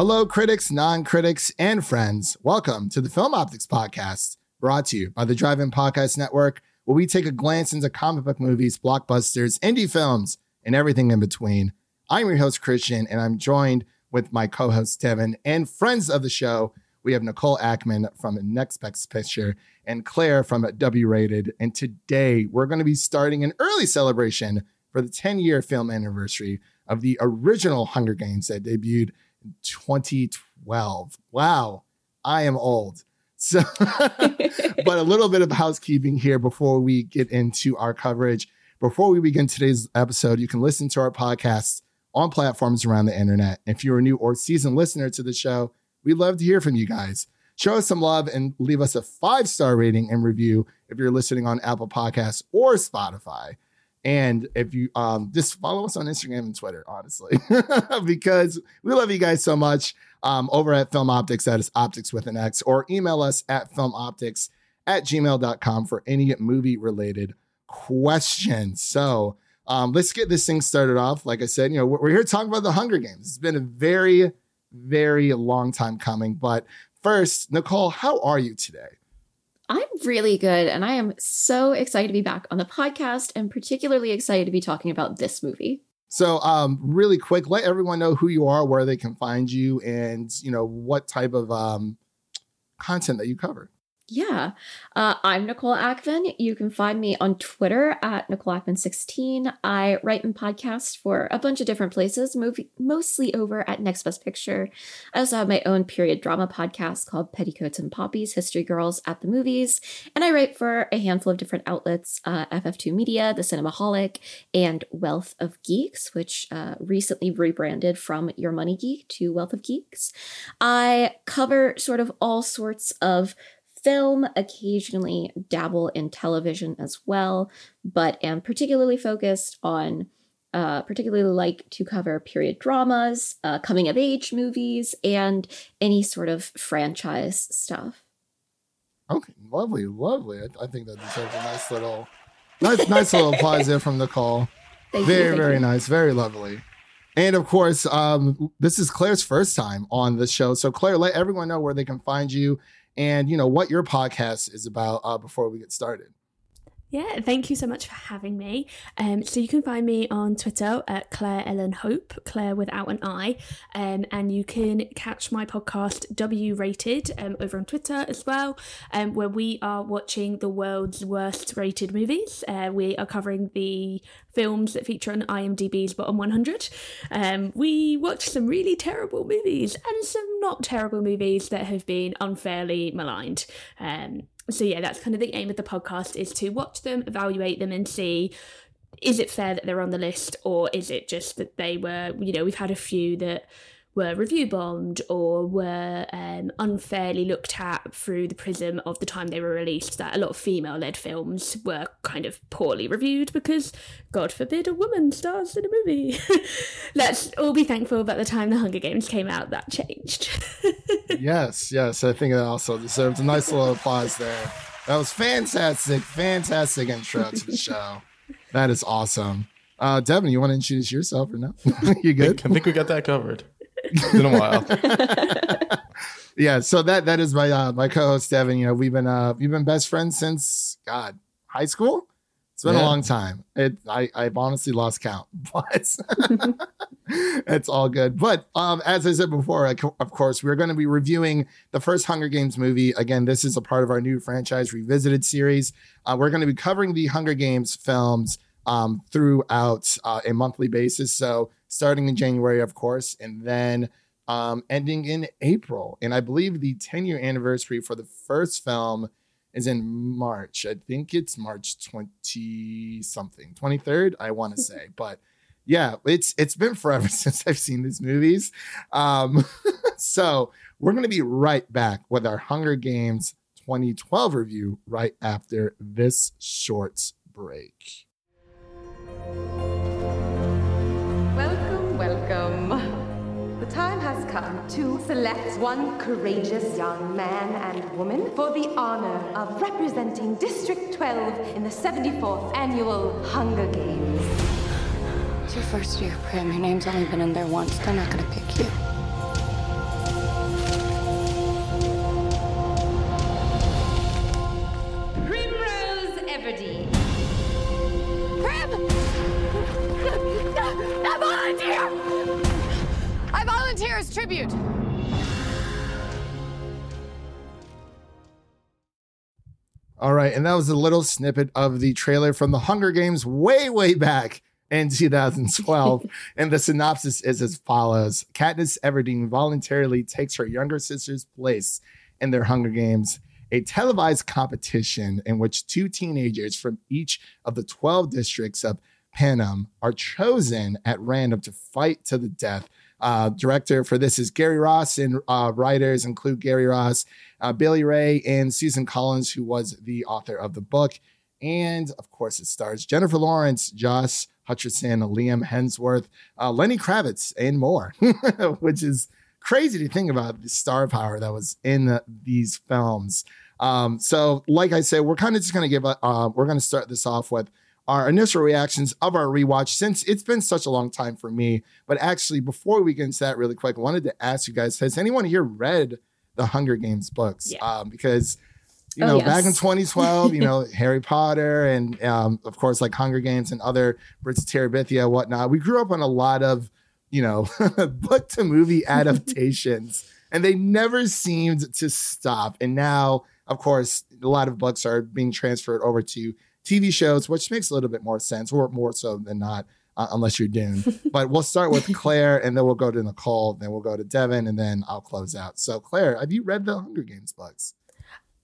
Hello, critics, non critics, and friends. Welcome to the Film Optics Podcast, brought to you by the Drive In Podcast Network, where we take a glance into comic book movies, blockbusters, indie films, and everything in between. I'm your host, Christian, and I'm joined with my co host, Devin, and friends of the show. We have Nicole Ackman from Next Best Picture and Claire from W Rated. And today we're going to be starting an early celebration for the 10 year film anniversary of the original Hunger Games that debuted 2012. Wow, I am old. So, but a little bit of housekeeping here before we get into our coverage. Before we begin today's episode, you can listen to our podcast on platforms around the internet. If you're a new or seasoned listener to the show, we'd love to hear from you guys. Show us some love and leave us a five star rating and review if you're listening on Apple Podcasts or Spotify. And if you um, just follow us on Instagram and Twitter, honestly, because we love you guys so much. Um, over at Film Optics, that is optics with an X, or email us at filmoptics at gmail.com for any movie related questions. So um, let's get this thing started off. Like I said, you know, we're, we're here talking about the Hunger Games. It's been a very, very long time coming. But first, Nicole, how are you today? I'm really good, and I am so excited to be back on the podcast and particularly excited to be talking about this movie. So, um, really quick, let everyone know who you are, where they can find you, and you know what type of um, content that you cover. Yeah. Uh, I'm Nicole Ackman. You can find me on Twitter at Nicole Ackman16. I write and podcast for a bunch of different places, movie, mostly over at Next Best Picture. I also have my own period drama podcast called Petticoats and Poppies History Girls at the Movies. And I write for a handful of different outlets uh, FF2 Media, The Cinemaholic, and Wealth of Geeks, which uh, recently rebranded from Your Money Geek to Wealth of Geeks. I cover sort of all sorts of film, occasionally dabble in television as well, but am particularly focused on, uh, particularly like to cover period dramas, uh, coming of age movies, and any sort of franchise stuff. Okay, lovely, lovely. I, I think that deserves a nice little, nice, nice little applause there from Nicole. Thank very, you, very you. nice, very lovely. And of course, um, this is Claire's first time on the show. So, Claire, let everyone know where they can find you and you know what your podcast is about uh, before we get started. Yeah, thank you so much for having me. Um, so you can find me on Twitter at Claire Ellen Hope, Claire without an I, um, and you can catch my podcast W Rated um, over on Twitter as well, um, where we are watching the world's worst rated movies. Uh, we are covering the films that feature on IMDb's bottom 100. Um, we watch some really terrible movies and some not terrible movies that have been unfairly maligned. So yeah, that's kind of the aim of the podcast is to watch them, evaluate them, and see is it fair that they're on the list or is it just that they were you know we've had a few that were review bombed or were um, unfairly looked at through the prism of the time they were released. That a lot of female led films were kind of poorly reviewed because, God forbid, a woman stars in a movie. Let's all be thankful that the time the Hunger Games came out, that changed. yes, yes. I think that also deserves a nice little applause there. That was fantastic, fantastic intro to the show. That is awesome. Uh, Devin, you want to introduce yourself or no? you good? I think we got that covered. It's been a while. yeah, so that that is my uh, my co-host Devin. You know, we've been uh we've been best friends since God high school. It's been yeah. a long time. It I I've honestly lost count, but it's all good. But um, as I said before, I, of course, we're going to be reviewing the first Hunger Games movie. Again, this is a part of our new franchise revisited series. Uh, we're going to be covering the Hunger Games films um, throughout uh, a monthly basis. So starting in January, of course, and then um, ending in April. And I believe the 10 year anniversary for the first film is in March. I think it's March 20 something, 23rd, I want to say. But yeah, it's it's been forever since I've seen these movies. Um, so we're going to be right back with our Hunger Games 2012 review right after this short break. Time has come to select one courageous young man and woman for the honor of representing District 12 in the 74th Annual Hunger Games. It's your first year, Prim. Your name's only been in there once. They're not gonna pick you. Tribute. All right, and that was a little snippet of the trailer from the Hunger Games way, way back in 2012. and the synopsis is as follows Katniss Everdeen voluntarily takes her younger sister's place in their Hunger Games, a televised competition in which two teenagers from each of the 12 districts of Panem are chosen at random to fight to the death. Uh, director for this is Gary Ross, and uh, writers include Gary Ross, uh, Billy Ray, and Susan Collins, who was the author of the book. And of course, it stars Jennifer Lawrence, Josh Hutcherson, Liam Hemsworth, uh, Lenny Kravitz, and more, which is crazy to think about the star power that was in the, these films. Um, so, like I said, we're kind of just going to give a, uh, we're going to start this off with our initial reactions of our rewatch since it's been such a long time for me. But actually, before we get into that really quick, I wanted to ask you guys has anyone here read the Hunger Games books? Yeah. Um, because, you Oh, know, yes. back in 2012, you know, Harry Potter and, um, of course, like Hunger Games and other Bridge to Terabithia, whatnot, we grew up on a lot of, you know, book to movie adaptations. And they never seemed to stop. And now, of course, a lot of books are being transferred over to TV shows, which makes a little bit more sense, or more so than not, uh, unless you're Dune. but we'll start with Claire, and then we'll go to Nicole, then we'll go to Devin, and then I'll close out. So, Claire, have you read the Hunger Games books?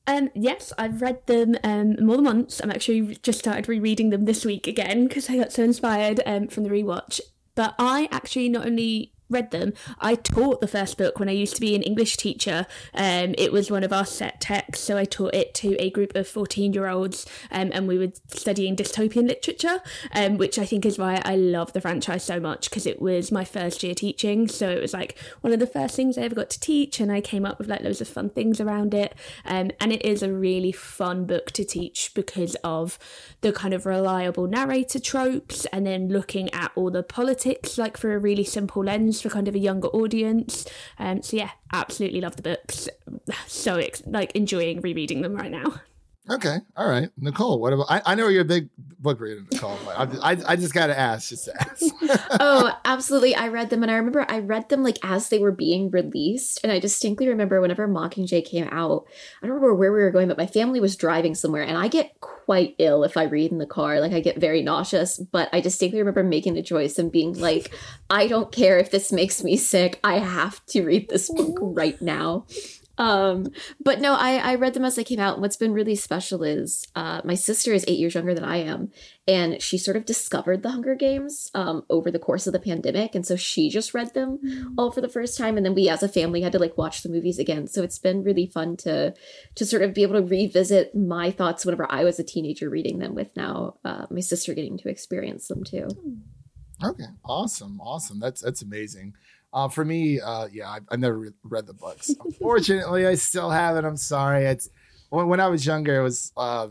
Um, yes, I've read them um, more than once. I'm actually just started rereading them this week again because I got so inspired um, from the rewatch. But I actually not only read them, I taught the first book when I used to be an English teacher. Um, it was one of our set texts, so I taught it to a group of 14 year olds, um, and we were studying dystopian literature, um, which I think is why I love the franchise so much because it was my first year teaching. So it was like one of the first things I ever got to teach, and I came up with like loads of fun things around it. Um, and it is a really fun book to teach because of the kind of reliable narrator tropes, and then looking at all the politics like for a really simple lens for kind of a younger audience. Um, so yeah, absolutely love the books. So like enjoying rereading them right now. Okay, all right, Nicole. What about? I, I know you're a big book reader, Nicole. But I, I, I just got to ask, just to ask. oh, absolutely. I read them and I remember I read them like as they were being released. And I distinctly remember whenever Mockingjay came out, I don't remember where we were going, but my family was driving somewhere and I get quite ill if I read in the car. Like I get very nauseous. But I distinctly remember making the choice and being like, I don't care if this makes me sick. I have to read this book right now. Um, but no, I, I read them as they came out. And what's been really special is uh, my sister is eight years younger than I am, and she sort of discovered the Hunger Games um, over the course of the pandemic, and so she just read them all for the first time, and then we as a family had to like watch the movies again. So it's been really fun to to sort of be able to revisit my thoughts whenever I was a teenager reading them, with now uh, my sister getting to experience them too. Okay, awesome, awesome. That's that's amazing. Uh, for me, uh, yeah, I've, I've never re- read the books. Unfortunately, I still haven't. I'm sorry. It's when, when I was younger, it was uh,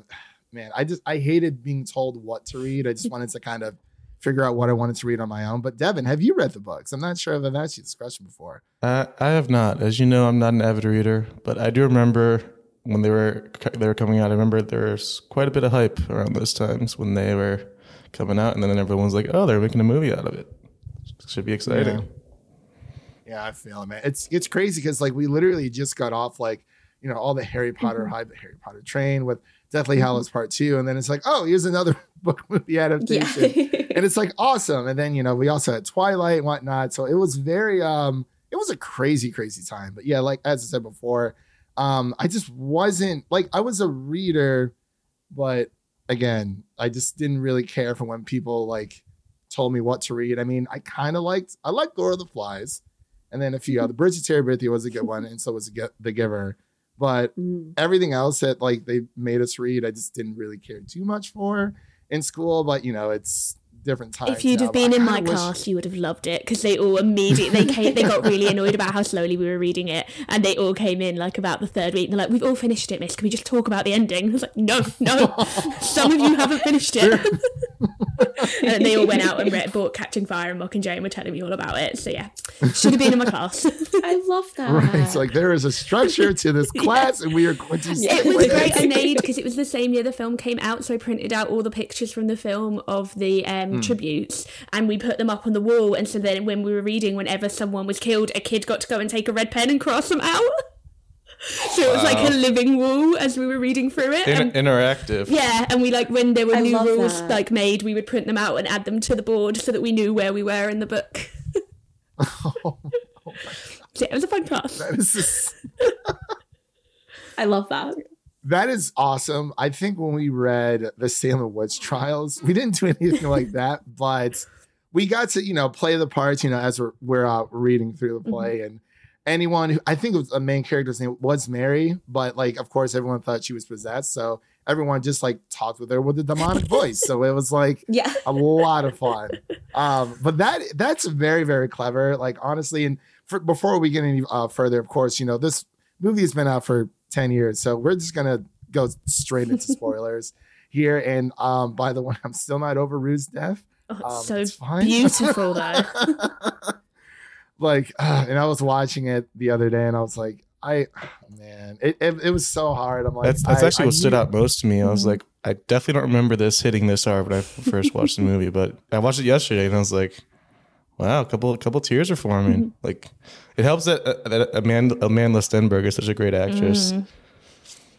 man, I just I hated being told what to read. I just wanted to kind of figure out what I wanted to read on my own. But Devin, have you read the books? I'm not sure if I've asked you this question before. Uh, I have not. As you know, I'm not an avid reader, but I do remember when they were they were coming out. I remember there was quite a bit of hype around those times when they were coming out, and then everyone was like, "Oh, they're making a movie out of it. Should be exciting." Yeah. Yeah, I feel it, man. It's it's crazy because like we literally just got off like you know all the Harry Potter hype, the Harry Potter train with Deathly Hallows Part Two, and then it's like oh here's another book movie adaptation, and it's like awesome. And then you know we also had Twilight and whatnot, so it was very um it was a crazy crazy time. But yeah, like as I said before, um I just wasn't like I was a reader, but again I just didn't really care for when people like told me what to read. I mean I kind of liked I liked Lord of the Flies and then a few other. Bridge to Terabithia was a good one, and so was The Giver. But Mm. everything else that like they made us read, I just didn't really care too much for in school. But you know, it's different times. If you'd now, have been in my wish- class, you would have loved it because they all immediately they came, they got really annoyed about how slowly we were reading it, and they all came in like about the third week. And they're like, "We've all finished it, Miss. Can we just talk about the ending?" I was like, "No, no, some of you haven't finished it." and they all went out and read, bought Catching Fire and Mockingjay and were telling me all about it. So yeah, should have been in my class. I love that. Right. It's like there is a structure to this class, and we are going to. it was great. I made because it was the same year the film came out, so I printed out all the pictures from the film of the um, Hmm. tributes, and we put them up on the wall. And so then, when we were reading, whenever someone was killed, a kid got to go and take a red pen and cross them out. So it was like a living wall as we were reading through it. In- and- interactive. yeah, and we like when there were I new rules that. like made, we would print them out and add them to the board so that we knew where we were in the book. so yeah, it was a fun class. That is just- I love that. that is awesome. I think when we read the Salem Witch Trials, we didn't do anything like that, but we got to you know play the parts. You know, as we're we're uh, reading through the play, and anyone who I think it was a main character's name was Mary, but like of course everyone thought she was possessed, so everyone just like talked with her with a demonic voice. So it was like Yeah. a lot of fun. Um, but that that's very very clever. Like honestly, and for, before we get any uh, further, of course, you know this movie has been out for ten years, so we're just gonna go straight into spoilers here. And um, by the way, I'm still not over Rue's death. Oh, Um, so it's fine. beautiful though. like, uh, and I was watching it the other day, and I was like, I man, it it, it was so hard. I'm like, That's that's I- actually I what stood out most to me. I was like, I definitely don't remember this hitting this hard when I first watched the movie, but I watched it yesterday and I was like, wow, a couple a couple tears are forming. Like, it helps that uh, that Amanda Amanda Stenberg is such a great actress.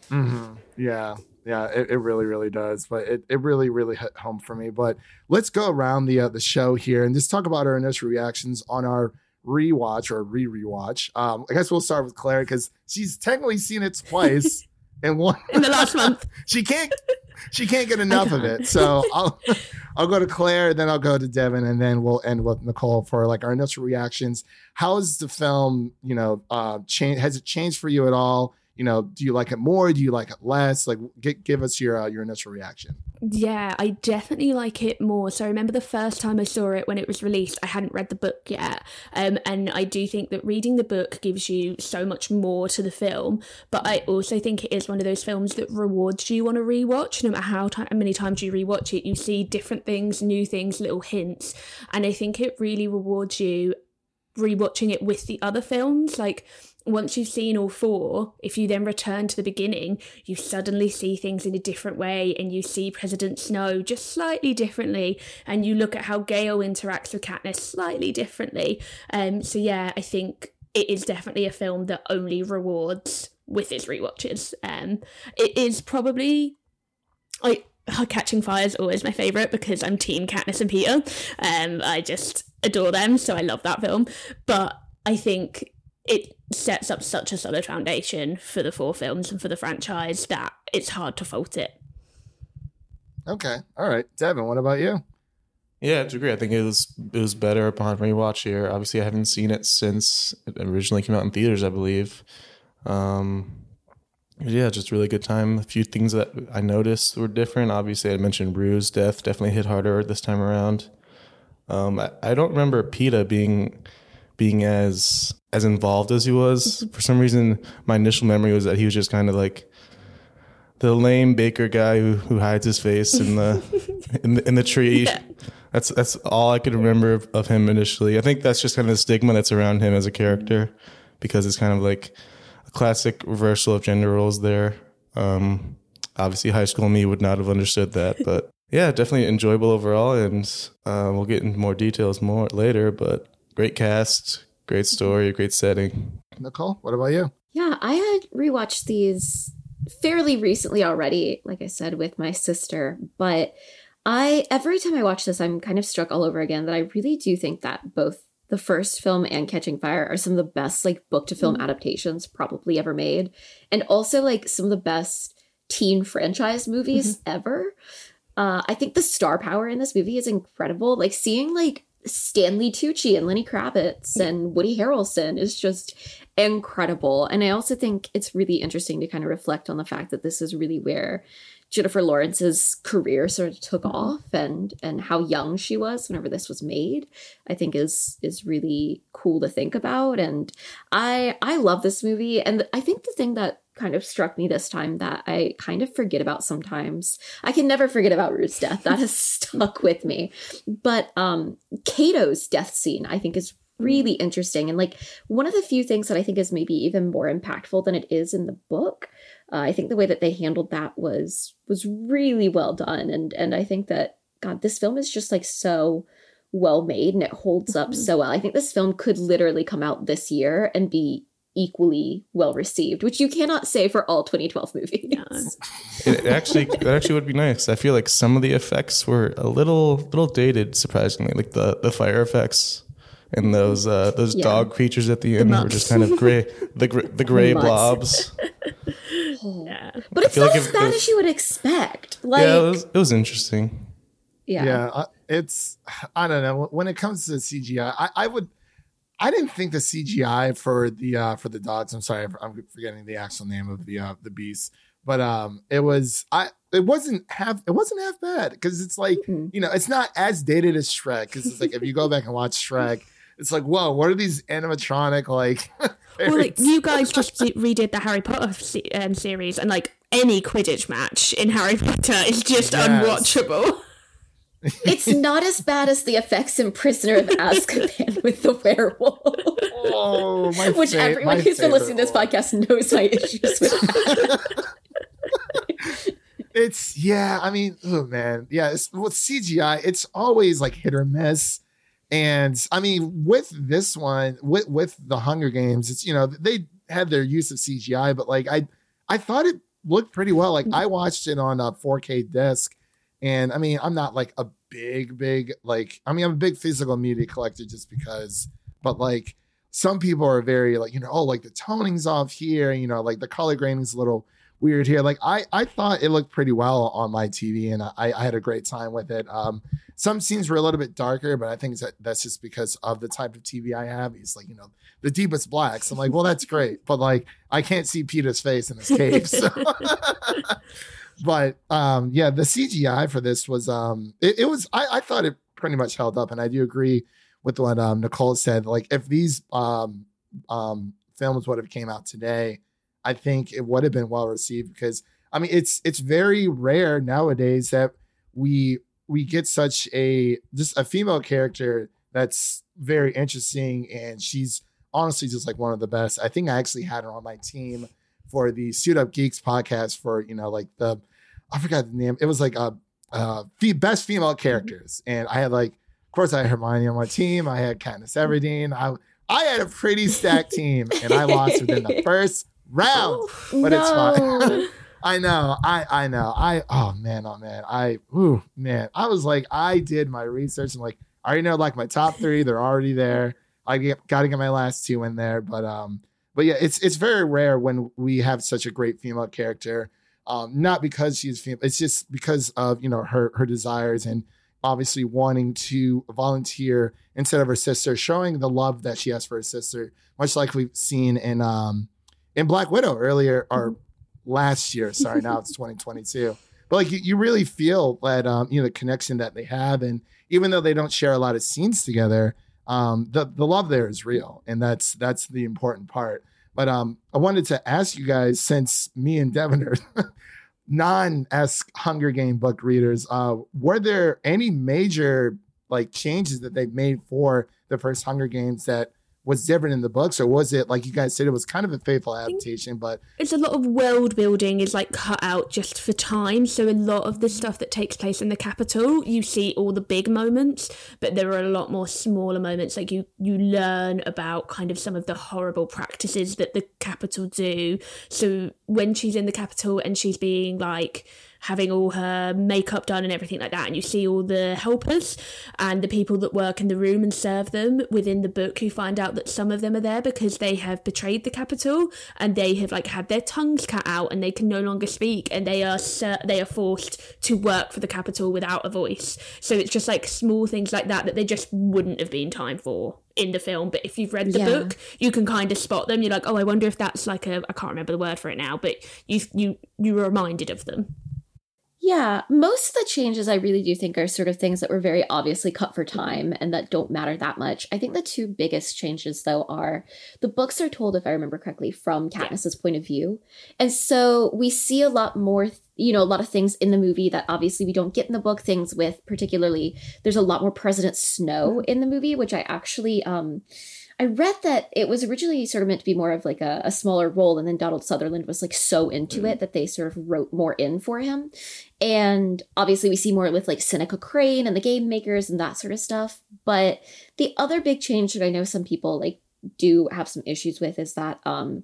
Mhm. Yeah, yeah, it, it really, really does. But it, it really, really hit home for me. But let's go around the uh, the show here and just talk about our initial reactions on our rewatch or re rewatch. Um, I guess we'll start with Claire because she's technically seen it twice and one In the last month. she can't she can't get enough of it. So I'll I'll go to Claire, then I'll go to Devin, and then we'll end with Nicole for like our initial reactions. How has the film, you know, uh change has it changed for you at all? You know, do you like it more? Do you like it less? Like, g- give us your uh, your initial reaction. Yeah, I definitely like it more. So I remember the first time I saw it when it was released, I hadn't read the book yet. Um, and I do think that reading the book gives you so much more to the film. But I also think it is one of those films that rewards you on a rewatch. No matter how, how many times you rewatch it, you see different things, new things, little hints. And I think it really rewards you rewatching it with the other films. Like once you've seen all four, if you then return to the beginning, you suddenly see things in a different way and you see President Snow just slightly differently and you look at how Gale interacts with Katniss slightly differently. Um so yeah, I think it is definitely a film that only rewards with its rewatches. Um it is probably I Catching Fire is always my favourite because I'm Team Katniss and Peeta. Um, I just adore them, so I love that film. But I think it sets up such a solid foundation for the four films and for the franchise that it's hard to fault it. Okay, all right, Devin. What about you? Yeah, to agree. I think it was it was better upon rewatch here. Obviously, I haven't seen it since it originally came out in theaters, I believe. Um, yeah, just really good time. A few things that I noticed were different. Obviously, I mentioned Rue's death definitely hit harder this time around. Um, I, I don't remember Peeta being being as as involved as he was. For some reason, my initial memory was that he was just kind of like the lame baker guy who, who hides his face in the in the, in the tree. Yeah. That's that's all I could remember of, of him initially. I think that's just kind of the stigma that's around him as a character, because it's kind of like a classic reversal of gender roles there. Um, obviously, high school me would not have understood that, but yeah, definitely enjoyable overall. And uh, we'll get into more details more later. But great cast, great mm-hmm. story, great setting. Nicole, what about you? Yeah, I had rewatched these fairly recently already, like I said, with my sister. But I every time I watch this, I'm kind of struck all over again that I really do think that both the first film and Catching Fire are some of the best like book to film mm-hmm. adaptations probably ever made. And also like some of the best teen franchise movies mm-hmm. ever. Uh, I think the star power in this movie is incredible. Like seeing like Stanley Tucci and Lenny Kravitz and Woody Harrelson is just incredible. And I also think it's really interesting to kind of reflect on the fact that this is really where Jennifer Lawrence's career sort of took mm-hmm. off and and how young she was whenever this was made. I think is is really cool to think about. And I I love this movie. And I think the thing that kind of struck me this time that I kind of forget about sometimes. I can never forget about Rue's death. That has stuck with me. But um Cato's death scene I think is really interesting and like one of the few things that I think is maybe even more impactful than it is in the book. Uh, I think the way that they handled that was was really well done and and I think that god this film is just like so well made and it holds up Mhm. so well. I think this film could literally come out this year and be equally well received, which you cannot say for all 2012 movies. No. It, it actually that actually would be nice. I feel like some of the effects were a little little dated, surprisingly. Like the the fire effects and those uh, those Yeah. dog creatures at the end were just kind of gray. The gr- the gray Mutts. blobs. Yeah. But it's not like as bad as you would expect. Like, yeah, it was it was interesting. yeah. yeah, it's I don't know when it comes to CGI. I, I would I didn't think the CGI for the uh for the dogs. I'm sorry, I'm forgetting the actual name of the uh the beast, but um it was I it wasn't half it wasn't half bad because it's like Mhm. you know it's not as dated as Shrek because it's like if you go back and watch Shrek. It's like, whoa, what are these animatronic like? Well, like you guys just redid the Harry Potter se- um, series, and like any Quidditch match in Harry Potter is just Yes. unwatchable. It's not as bad as the effects in Prisoner of Azkaban with the werewolf. oh, my Which fa- everyone who's been listening to this podcast knows my issues with that. It's yeah, I mean, oh man, yeah. It's, with CGI, it's always like hit or miss. And I mean, with this one, with with the Hunger Games, it's you know they had their use of CGI, but like I, I thought it looked pretty well. Like mm-hmm. I watched it on a 4K disc, and I mean, I'm not like a big, big like. I mean, I'm a big physical media collector just because, but like some people are very like you know, oh, like the toning's off here, you know, like the color grading's a little weird here. Like I, I thought it looked pretty well on my TV, and I, I had a great time with it. Um, some scenes were a little bit darker, but I think that that's just because of the type of TV I have. He's like, you know, the deepest blacks. I'm like, well, that's great, but like I can't see Peeta's face in this cave. So. but um, yeah, the CGI for this was um, it, it was I, I thought it pretty much held up, and I do agree with what um Nicole said. Like if these um um films would have came out today, I think it would have been well received because I mean it's it's very rare nowadays that we we get such a just a female character that's very interesting and she's honestly just like one of the best. I think I actually had her on my team for the Suit Up Geeks podcast for you know like the I forgot the name. It was like a uh, fe- best female characters, and I had like of course I had Hermione on my team. I had Katniss Everdeen. I I had a pretty stacked team, and I lost within the first round. But it's fine. I know. I I know. I oh man, oh man. I ooh man. I was like, I did my research. I'm like, I already know like my top three. They're already there. I get got to get my last two in there. But um, but yeah, it's it's very rare when we have such a great female character. Um, not because she's female. It's just because of you know her her desires and obviously wanting to volunteer instead of her sister, showing the love that she has for her sister, much like we've seen in um in Black Widow earlier or last year. Sorry, now it's 2022. But like you, you really feel that um, you know, the connection that they have. And even though they don't share a lot of scenes together, um, the the love there is real. And that's that's the important part. But um I wanted to ask you guys, since me and Devin are non-esque Hunger Game book readers, uh, were there any major like changes that they've made for the first Hunger Games that was different in the books, or was it like you guys said it was kind of a faithful adaptation, but It's a lot of world building is like cut out just for time. So a lot of the stuff that takes place in the capital, you see all the big moments, but there are a lot more smaller moments. Like you you learn about kind of some of the horrible practices that the capital do. So when she's in the capital and she's being like having all her makeup done and everything like that and you see all the helpers and the people that work in the room and serve them within the book who find out that some of them are there because they have betrayed the capital and they have like had their tongues cut out and they can no longer speak and they are ser- they are forced to work for the capital without a voice. So it's just like small things like that that they just wouldn't have been time for in the film. But if you've read the Yeah. book you can kind of spot them. You're like oh i wonder if that's like a i can't remember the word for it now but you you you were reminded of them Yeah, most of the changes I really do think are sort of things that were very obviously cut for time and that don't matter that much. I think the two biggest changes, though, are the books are told, if I remember correctly, from Katniss's point of view. And so we see a lot more, you know, a lot of things in the movie that obviously we don't get in the book. Things with, particularly, there's a lot more President Snow in the movie, which I actually, um, I read that it was originally sort of meant to be more of like a, a smaller role, and then Donald Sutherland was like so into it that they sort of wrote more in for him. And obviously, we see more with like Seneca Crane and the game makers and that sort of stuff. But the other big change that I know some people like do have some issues with is that um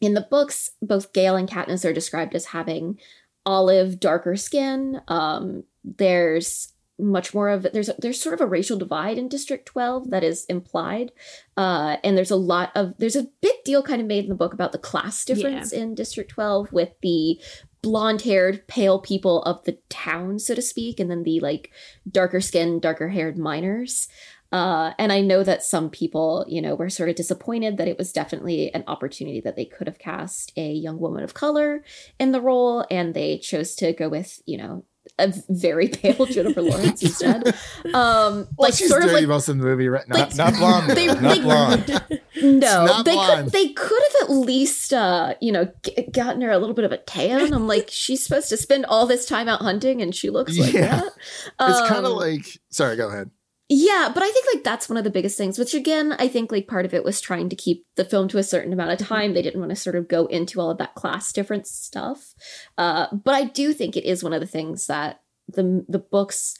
in the books, both Gale and Katniss are described as having olive, darker skin. Um, there's much more of there's there's sort of a racial divide in District 12 that is implied, uh, and there's a lot of there's a big deal kind of made in the book about the class difference in District 12 with the blonde haired pale people of the town so to speak and then the like darker skinned darker haired miners uh, and I know that some people, you know, were sort of disappointed that it was definitely an opportunity that they could have cast a young woman of color in the role, and they chose to go with, you know, a very pale Jennifer Lawrence instead. Um, like she's sort of like most of the movie, right? like- Not, Not blonde. They- though. they- not blonde. no, not they blonde. could they could have at least uh, you know g- gotten her a little bit of a tan. I'm like, she's supposed to spend all this time out hunting, and she looks like Yeah. that. it's kind of Um, like. Sorry, go ahead. Yeah, but I think like that's one of the biggest things, which again, I think like part of it was trying to keep the film to a certain amount of time. They didn't want to sort of go into all of that class difference stuff. Uh, but I do think it is one of the things that the the books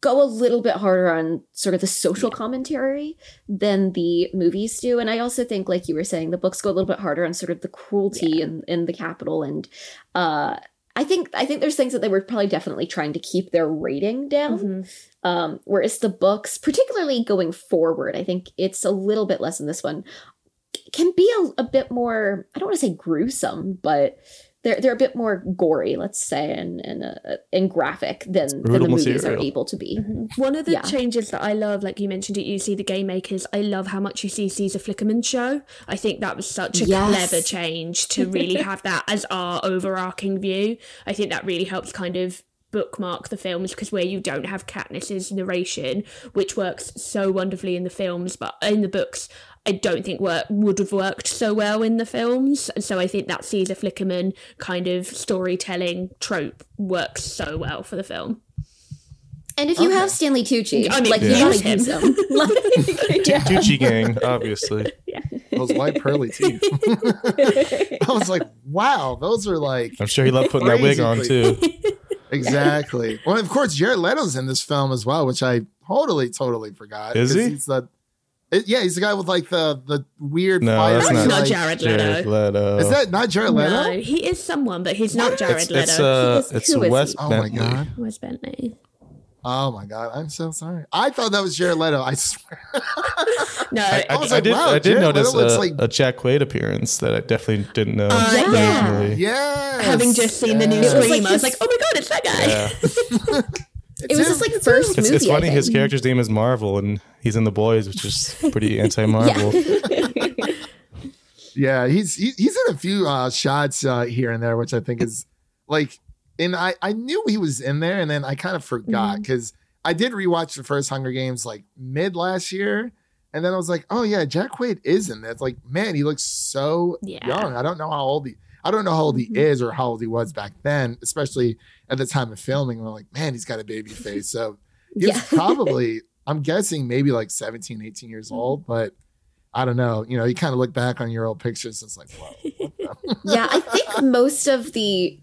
go a little bit harder on sort of the social commentary than the movies do. And I also think, like you were saying, the books go a little bit harder on sort of the cruelty in, in the capital and uh I think I think there's things that they were probably definitely trying to keep their rating down. Mhm. Um, whereas the books, particularly going forward, I think it's a little bit less in this one, can be a, a bit more, I don't want to say gruesome, but they're, they're a bit more gory, let's say, and and, uh, and graphic than, than the movies material. are able to be. Mhm. One of the Yeah. changes that I love, like you mentioned it, you see the game makers. I love how much you see Caesar Flickerman show. I think that was such a Yes. clever change to really have that as our overarching view. I think that really helps kind of bookmark the films because where you don't have Katniss's narration, which works so wonderfully in the films, but in the books, I don't think work would have worked so well in the films. And so I think that Caesar Flickerman kind of storytelling trope works so well for the film. And if you Okay. have Stanley Tucci, I mean, like you Yeah. gotta use him. use him. Tucci gang, obviously. Yeah. Those white pearly teeth. I was like, wow, those are like I'm sure he loved putting that wig on too. Exactly. Well, of course, Jared Leto's in this film as well, which I totally, totally forgot. Is 'cause he? He's the, it- yeah, he's the guy with like the the weird. No, fire, that's not- Not like- Jared Leto. Jared Leto. Is that not Jared Leto? No, he is someone, but he's not Jared It's, Leto. it's uh, Who is- it's who is Wes he? Oh my Bentley. god. Where's Bentley? Oh my god. I'm so sorry. I thought that was Jared Leto. I swear. No, I, I, I was I did. wow, I did Jared notice Leto looks a, like- a Jack Quaid appearance that I definitely didn't know. Uh, yeah. originally. Yes. having just seen the new yes. Scream, like I was like, oh my god, it's that guy. Yeah. it was his like first It's, movie. it's I funny. His character's name is Marvel, and he's in The Boys, which is pretty anti-Marvel. Yeah, he's he, he's in a few uh, shots uh, here and there, which I think is like, and I I knew he was in there, and then I kind of forgot because I did rewatch the first Hunger Games like mid last year, and then I was like, oh yeah, Jack Quaid is in there. It's like, man, he looks so Yeah. young. I don't know how old he. I don't know how old he Mhm. is or how old he was back then, especially at the time of filming. I'm like, man, he's got a baby face. So he was Yeah. probably, I'm guessing maybe like 17, 18 years old, but I don't know. You know, you kind of look back on your old pictures, and it's like, wow. yeah, I think most of the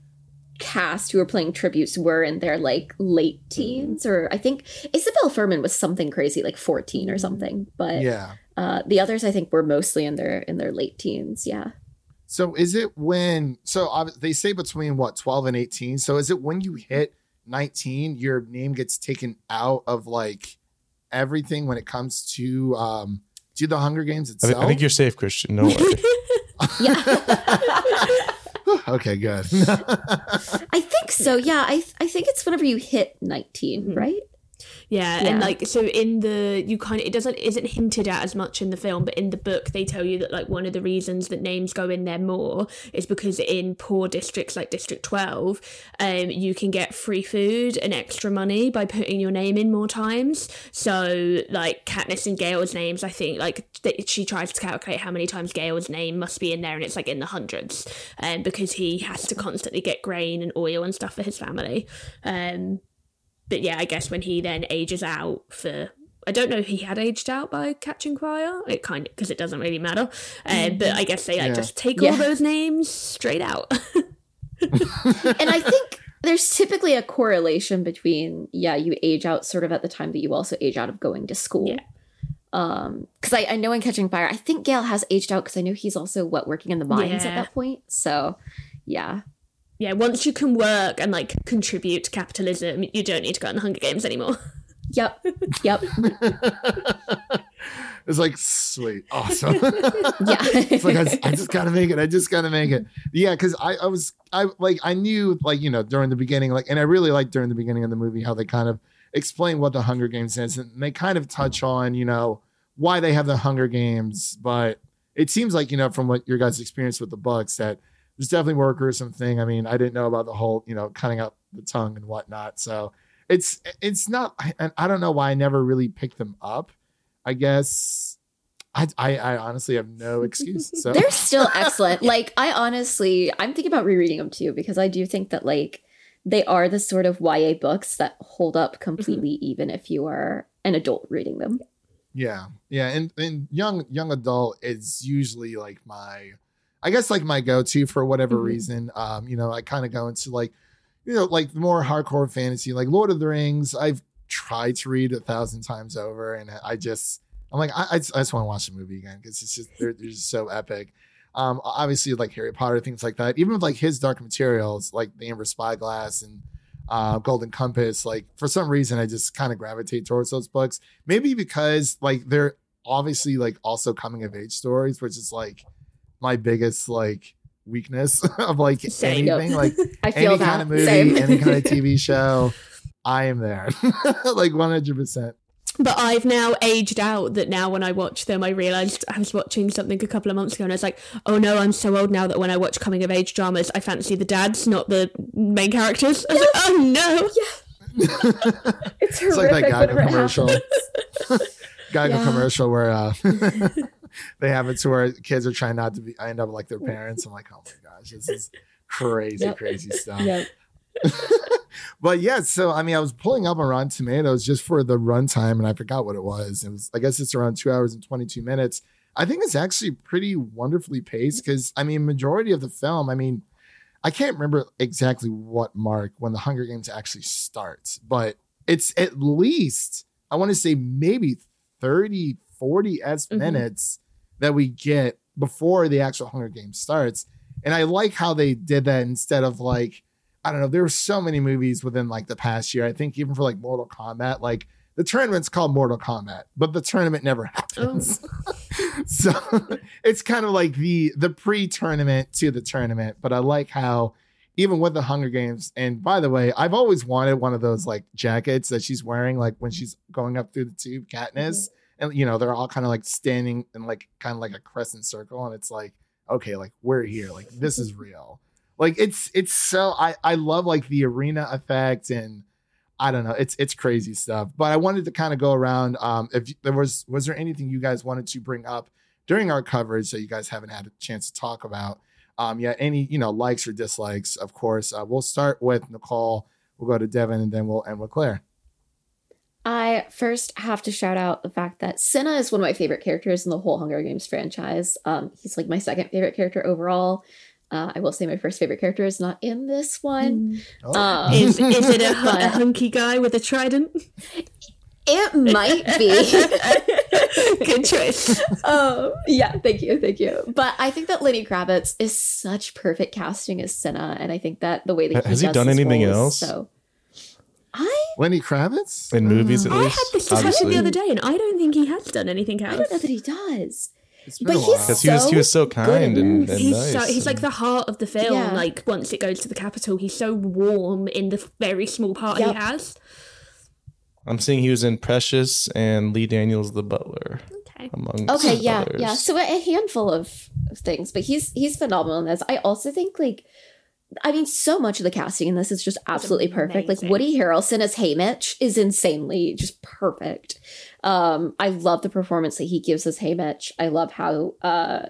cast who were playing tributes were in their like late teens, or I think Isabelle Fuhrman was something crazy, like fourteen or something. But yeah. uh, the others, I think, were mostly in their in their late teens. Yeah. So is it when, so ob- they say between what, 12 and 18. So is it when you hit 19, your name gets taken out of like everything when it comes to, um, to the Hunger Games I, itself? I think you're safe, Christian. No worry. Yeah. okay, good. I think so. Yeah. I I think it's whenever you hit 19 Mhm. right? Yeah, Yeah. and like so in the you kind of it doesn't isn't hinted at as much in the film, but in the book they tell you that like one of the reasons that names go in there more is because in poor districts like District Twelve, um, you can get free food and extra money by putting your name in more times. So like Katniss and Gale's names, I think like th- she tries to calculate how many times Gale's name must be in there, and it's like in the hundreds, um, because he has to constantly get grain and oil and stuff for his family. Um, but yeah, I guess when he then ages out for. I don't know if he had aged out by catching fire. It kind of because it doesn't really matter. Um, but I guess they like Yeah. just take Yeah. all those names straight out. and I think there's typically a correlation between yeah, you age out sort of at the time that you also age out of going to school. Yeah. Um, because I, I know in Catching Fire, I think Gale has aged out because I know he's also what working in the mines at that point. So, yeah, yeah, once you can work and like contribute to capitalism, you don't need to go in the Hunger Games anymore. yep, yep, it's like sweet, awesome. yeah. it's like I, I just gotta make it. I just gotta make it. Yeah, because I, I was I like I knew like you know during the beginning like and I really liked during the beginning of the movie how they kind of explain what the Hunger Games is and they kind of touch on you know why they have the Hunger Games, but it seems like you know from what your guys' experience with the books that there's definitely more gruesome thing. I mean I didn't know about the whole you know cutting out the tongue and whatnot, so it's it's not and I don't know why I never really picked them up. I guess I, I, I honestly have no excuse. So They're still excellent. Like, I honestly, I'm thinking about rereading them too because I do think that like they are the sort of YA books that hold up completely, mm-hmm. even if you are an adult reading them. yeah, yeah, and and young young adult is usually like my, I guess like my go to for whatever Mhm. reason. Um, you know, I kind of go into like, you know, like more hardcore fantasy, like Lord of the Rings. I've tried to read a thousand times over, and I just I'm like I I just, just want to watch the movie again because it's just they're, they're just so epic. Um, obviously like Harry Potter things like that. Even with like his Dark Materials, like the Amber Spyglass and uh, Golden Compass. Like for some reason, I just kind of gravitate towards those books. Maybe because like they're obviously like also coming of age stories, which is like my biggest like weakness of like Same. anything. Like I feel any that. kind of movie, Same. any kind of TV show, I am there. like one hundred percent. But I've now aged out that now when I watch them, I realised I was watching something a couple of months ago and I was like, oh no, I'm so old now that when I watch coming of age dramas, I fancy the dads, not the main characters. I was like, oh no. it's It's like that guy Geico whenever it commercial. guy Geico Yeah. commercial where uh, they have it to where kids are trying not to be. I end up like their parents. I'm like, oh my gosh, this is crazy, Yep. crazy stuff. Yep. But yeah, so I mean, I was pulling up on Rotten Tomatoes just for the runtime, and I forgot what it was. It was, I guess, it's around two hours and twenty two minutes. I think it's actually pretty wonderfully paced because I mean, majority of the film, I mean, I can't remember exactly what mark when the Hunger Games actually starts, but it's at least I want to say maybe 30, 40 s Mhm. minutes that we get before the actual Hunger Games starts. And I like how they did that instead of like, I don't know, there were so many movies within like the past year. I think even for like Mortal Kombat, like the tournament's called Mortal Kombat, but the tournament never happens. so it's kind of like the the pre-tournament to the tournament. But I like how even with the Hunger Games, and by the way, I've always wanted one of those like jackets that she's wearing, like when she's going up through the tube, Katniss. And you know, they're all kind of like standing in like kind of like a crescent circle, and it's like, okay, like we're here, like this is real. Like it's it's so I I love like the arena effect and I don't know, it's it's crazy stuff. But I wanted to kind of go around. Um, if there was was there anything you guys wanted to bring up during our coverage that you guys haven't had a chance to talk about? Um, yeah, any you know likes or dislikes, of course. Uh, we'll start with Nicole. We'll go to Devin, and then we'll end with Claire. I first have to shout out the fact that Cinna is one of my favorite characters in the whole Hunger Games franchise. Um, he's like my second favorite character overall. Uh, I will say my first favorite character is not in this one. Oh. Um, Is, is it a, a hunky guy with a trident? it might be. Good choice. oh yeah thank you thank you but i think that lenny kravitz is such perfect casting as Cinna and i think that the way that he Has he done anything else? so i Lenny Kravitz in movies at mm. I least. had this discussion obviously. the other day, and I don't think he has done anything else. i don't know that he does But he's while. because he was he was so kind and, and He's nice. so, he's like the heart of the film. Yeah. Like once it goes to the capital, he's so warm in the very small part Yep. he has. I'm seeing he was in Precious and Lee Daniels the Butler. Okay. Among Okay, yeah, others. yeah. So a handful of of things, but he's he's phenomenal in this. I also think like I mean, so much of the casting in this is just absolutely perfect. Like. Woody Harrelson as Haymitch is insanely just perfect. Um, I love the performance that he gives as Haymitch. I love how uh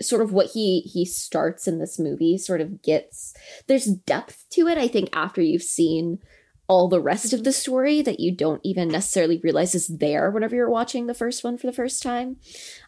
sort of what he he starts in this movie sort of gets there's depth to it, I think, after you've seen all the rest of the story that you don't even necessarily realize is there whenever you're watching the first one for the first time.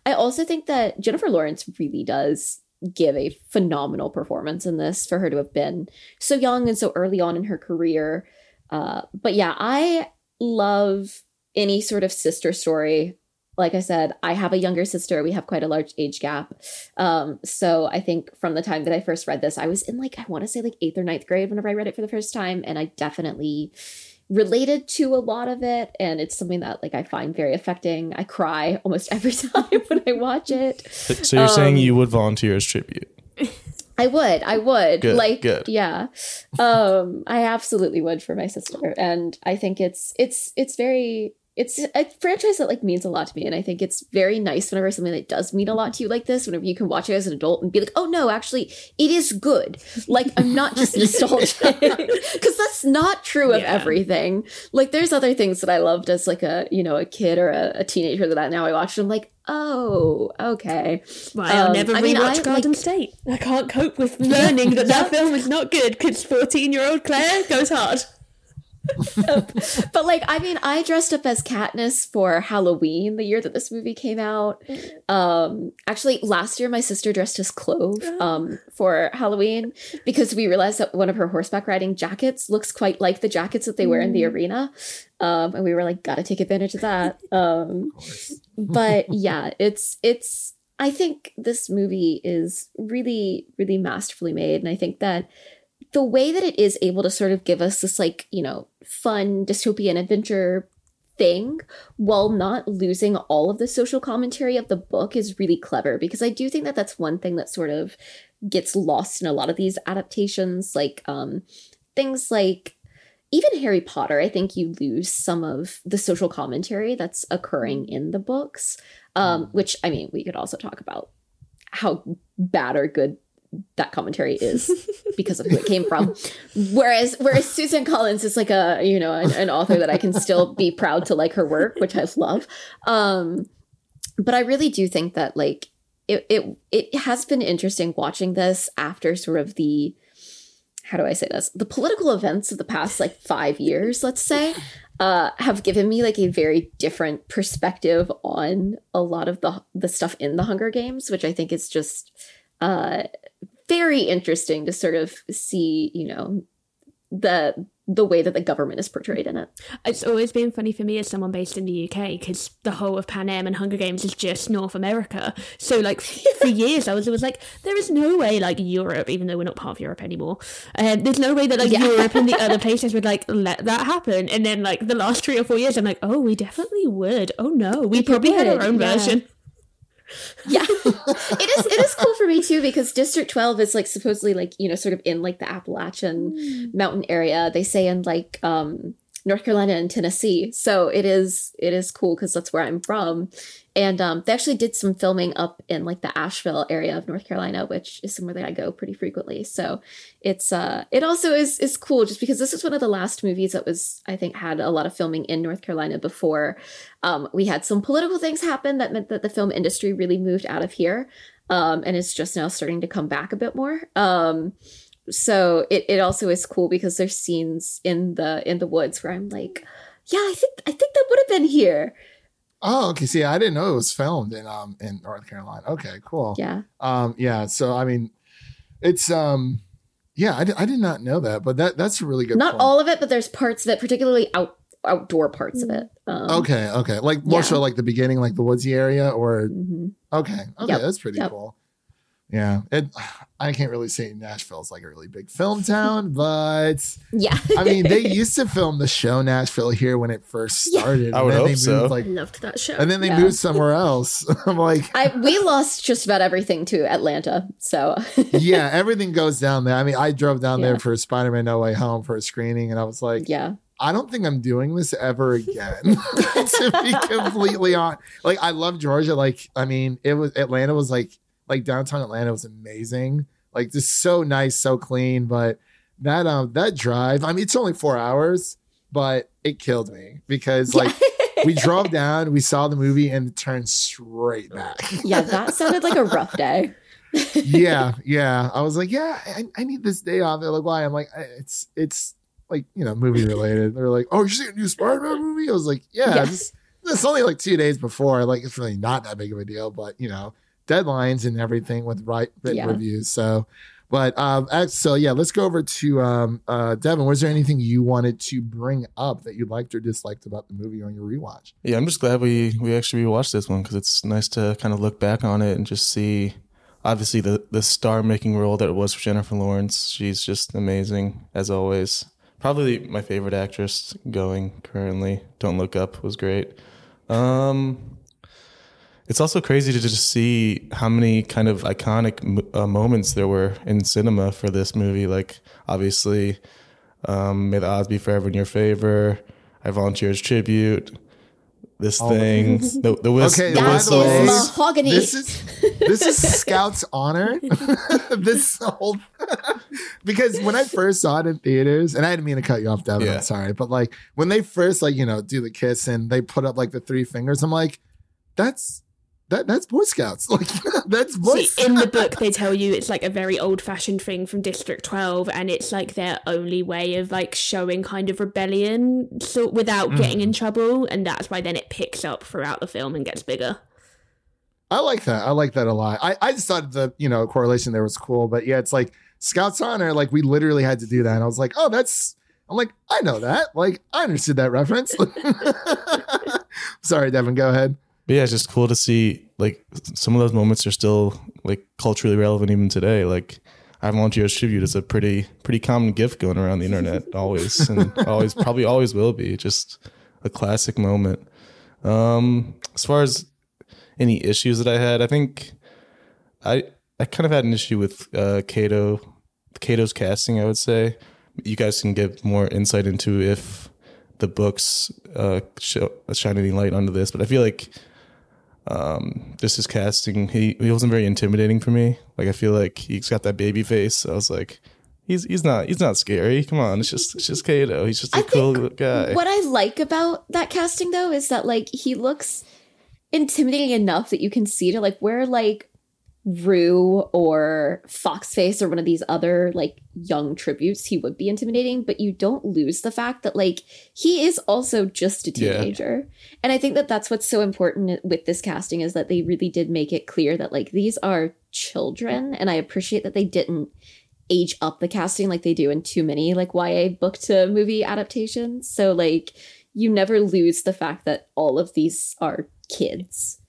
I also think that Jennifer Lawrence really does give a phenomenal performance in this for her to have been so young and so early on in her career. Uh, but yeah, I love any sort of sister story. Like I said, I have a younger sister. We have quite a large age gap. Um, so I think from the time that I first read this, I was in like, I want to say like eighth or ninth grade whenever I read it for the first time. And I definitely related to a lot of it. And it's something that like I find very affecting. I cry almost every time when I watch it. So you're saying Um, you would volunteer as tribute? I would, I would. Good, like good. yeah. Um I absolutely would for my sister. And I think it's it's it's very it's a franchise that like means a lot to me and i think it's very nice whenever something that does mean a lot to you like this whenever you can watch it as an adult and be like oh no actually it is good like i'm not just nostalgic because that's not true of Yeah. everything like there's other things that i loved as like a you know a kid or a, a teenager that I, now i watch and i'm like oh okay Well, I'll Um, never I mean, rewatch I, Garden like- State. I can't cope with learning that that film is not good because 14 year old Claire goes hard. But like i mean i dressed up as katniss for halloween the year that this movie came out. Um actually last year my sister dressed as clove um for halloween because we realized that one of her horseback riding jackets looks quite like the jackets that they wear in the arena. Um and we were like gotta take advantage of that. Um but yeah it's it's i think this movie is really really masterfully made. And i think that the way that it is able to sort of give us this like you know fun dystopian adventure thing while not losing all of the social commentary of the book is really clever because i do think that that's one thing that sort of gets lost in a lot of these adaptations like um things like even harry potter i think you lose some of the social commentary that's occurring in the books um which i mean we could also talk about how bad or good that commentary is because of who it came from. Whereas whereas Susan Collins is like a you know an, an author that I can still be proud to like her work, which I love. Um, but I really do think that like it it it has been interesting watching this after sort of the how do I say this the political events of the past like five years, let's say. Uh, have given me like a very different perspective on a lot of the the stuff in the Hunger Games, which I think is just uh, very interesting to sort of see, you know, the the way that the government is portrayed in it. It's always been funny for me as someone based in the UK because the whole of Panem and Hunger Games is just North America. So, like, for years, I was always like, there is no way, like, Europe, even though we're not part of Europe anymore, um, there's no way that, like, Yeah. Europe and the other places would, like, let that happen. And then, like, the last three or four years, I'm like, oh, we definitely would. Oh, no, we probably had our own yeah. version. Yeah. it is it is cool for me too because District 12 is like supposedly like, you know, sort of in like the Appalachian mountain area. They say in like um North Carolina and Tennessee. So it is it is cool because that's where I'm from. And um they actually did some filming up in like the Asheville area of North Carolina, which is somewhere that I go pretty frequently. So it's uh it also is is cool just because this is one of the last movies that was I think had a lot of filming in North Carolina before um we had some political things happen that meant that the film industry really moved out of here um and it's just now starting to come back a bit more um so it, it also is cool because there's scenes in the in the woods where I'm like yeah I think I think that would have been here Oh, okay. See, I didn't know it was filmed in um in North Carolina. Okay, cool. yeah Um, yeah. So I mean, it's um, yeah. I, I did not know that, but that that's a really good. not point. all of it but there's parts of it particularly out outdoor parts of it um Okay, okay. Like more Yeah. so like the beginning, like the woodsy area, or mhm. okay, okay. Yep, That's pretty yep. cool. Yeah, it. I can't really say Nashville's like a really big film town, but yeah I mean, they used to film the show Nashville here when it first started. Yeah. started. I and would then hope they so. moved, like, I loved that show. and then they Yeah. moved somewhere else. I'm like, I we lost just about everything to Atlanta so yeah, everything goes down there. I mean, I drove down Yeah. there for Spider Man No Way Home for a screening, and I was like, yeah I don't think I'm doing this ever again. to be completely on, like I love Georgia. Like I mean, it was Atlanta was like like downtown Atlanta was amazing. Like just so nice, so clean. But that um that drive, I mean, it's only four hours, but it killed me because like we drove down, we saw the movie, and turned straight back. yeah, that sounded like a rough day. yeah, yeah. I was like, yeah, I, I need this day off. They're like, why? I'm like, it's it's like you know movie related. They're like, oh, you're seeing a new Spider-Man movie? I was like, yeah. Yeah. This, this only like two days before. Like it's really not that big of a deal, but you know, deadlines and everything with right written Yeah. reviews. So, but um, so yeah, let's go over to um, uh, Devin. Was there anything you wanted to bring up that you liked or disliked about the movie on your rewatch? Yeah, I'm just glad we we actually rewatched this one because it's nice to kind of look back on it and just see, obviously the the star making role that it was for Jennifer Lawrence. She's just amazing as always. Probably my favorite actress going currently. Don't Look Up was great. Um, it's also crazy to just see how many kind of iconic uh, moments there were in cinema for this movie. Like obviously, um, May the Odds Be Forever in Your Favor. I Volunteer as Tribute. This All thing, the, the, whist- Okay, the by That the way, mahogany. This is this is Scout's honor. this whole because when I first saw it in theaters, and I didn't mean to cut you off, Devin. Yeah. I'm sorry, but like when they first like you know do the kiss and they put up like the three fingers, I'm like, that's that that's Boy Scouts. Like that's Boy. See, in the book, they tell you it's like a very old fashioned thing from District 12, and it's like their only way of like showing kind of rebellion so, without mm. getting in trouble. And that's why then it picks up throughout the film and gets bigger. I like that. I like that a lot. I, I just thought the you know correlation there was cool, but yeah, it's like Scouts honor. Like we literally had to do that, and I was like, oh, that's. I'm like, I know that. Like I understood that reference. Sorry, Devin. Go ahead. But yeah, it's just cool to see like some of those moments are still like culturally relevant even today. Like as Tribute is a pretty pretty common gift going around the internet always and always probably always will be. Just a classic moment. Um as far as any issues that I had, I think I I kind of had an issue with uh Cato Cato's casting, I would say. You guys can get more insight into if the books uh show, shine any light onto this, but I feel like um just his casting. He he wasn't very intimidating for me. Like i feel like he's got that baby face. I was like he's he's not he's not scary. Come on. It's just it's just Cato. He's just a I cool guy. What I like about that casting though is that like he looks intimidating enough that you can see to like where like Rue or Foxface or one of these other like young tributes, he would be intimidating, but you don't lose the fact that like he is also just a Yeah. teenager. And I think that that's what's so important with this casting is that they really did make it clear that like these are children. And I appreciate that they didn't age up the casting like they do in too many like YA book to movie adaptations. So like you never lose the fact that all of these are kids.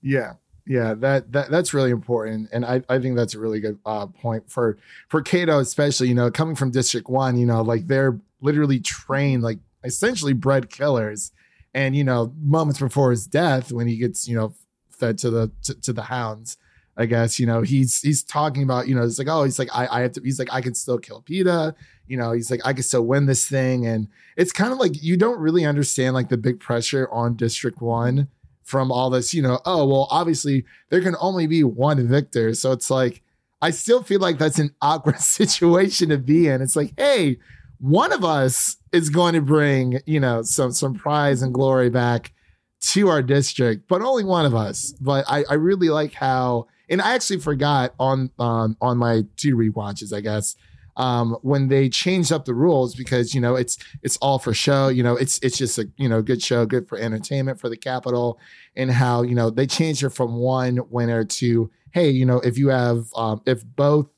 Yeah. Yeah, that, that that's really important, and I, I think that's a really good uh, point for for Cato, especially. You know, coming from District One, you know, like they're literally trained, like essentially bred killers, and you know, moments before his death, when he gets you know fed to the to, to the hounds, I guess you know he's he's talking about you know it's like oh he's like I I have to he's like I can still kill Peeta, you know he's like I can still win this thing, and it's kind of like you don't really understand like the big pressure on District One from all this, you know, oh, well, obviously there can only be one victor. So it's like, I still feel like that's an awkward situation to be in. It's like, hey, one of us is going to bring, you know, some some prize and glory back to our district, but only one of us. But I, I really like how, and I actually forgot on um, on my two rewatches, I guess, um, when they changed up the rules because you know it's it's all for show. You know, it's it's just a you know good show, good for entertainment for the Capitol, and how you know they changed it from one winner to hey, you know, if you have um, if both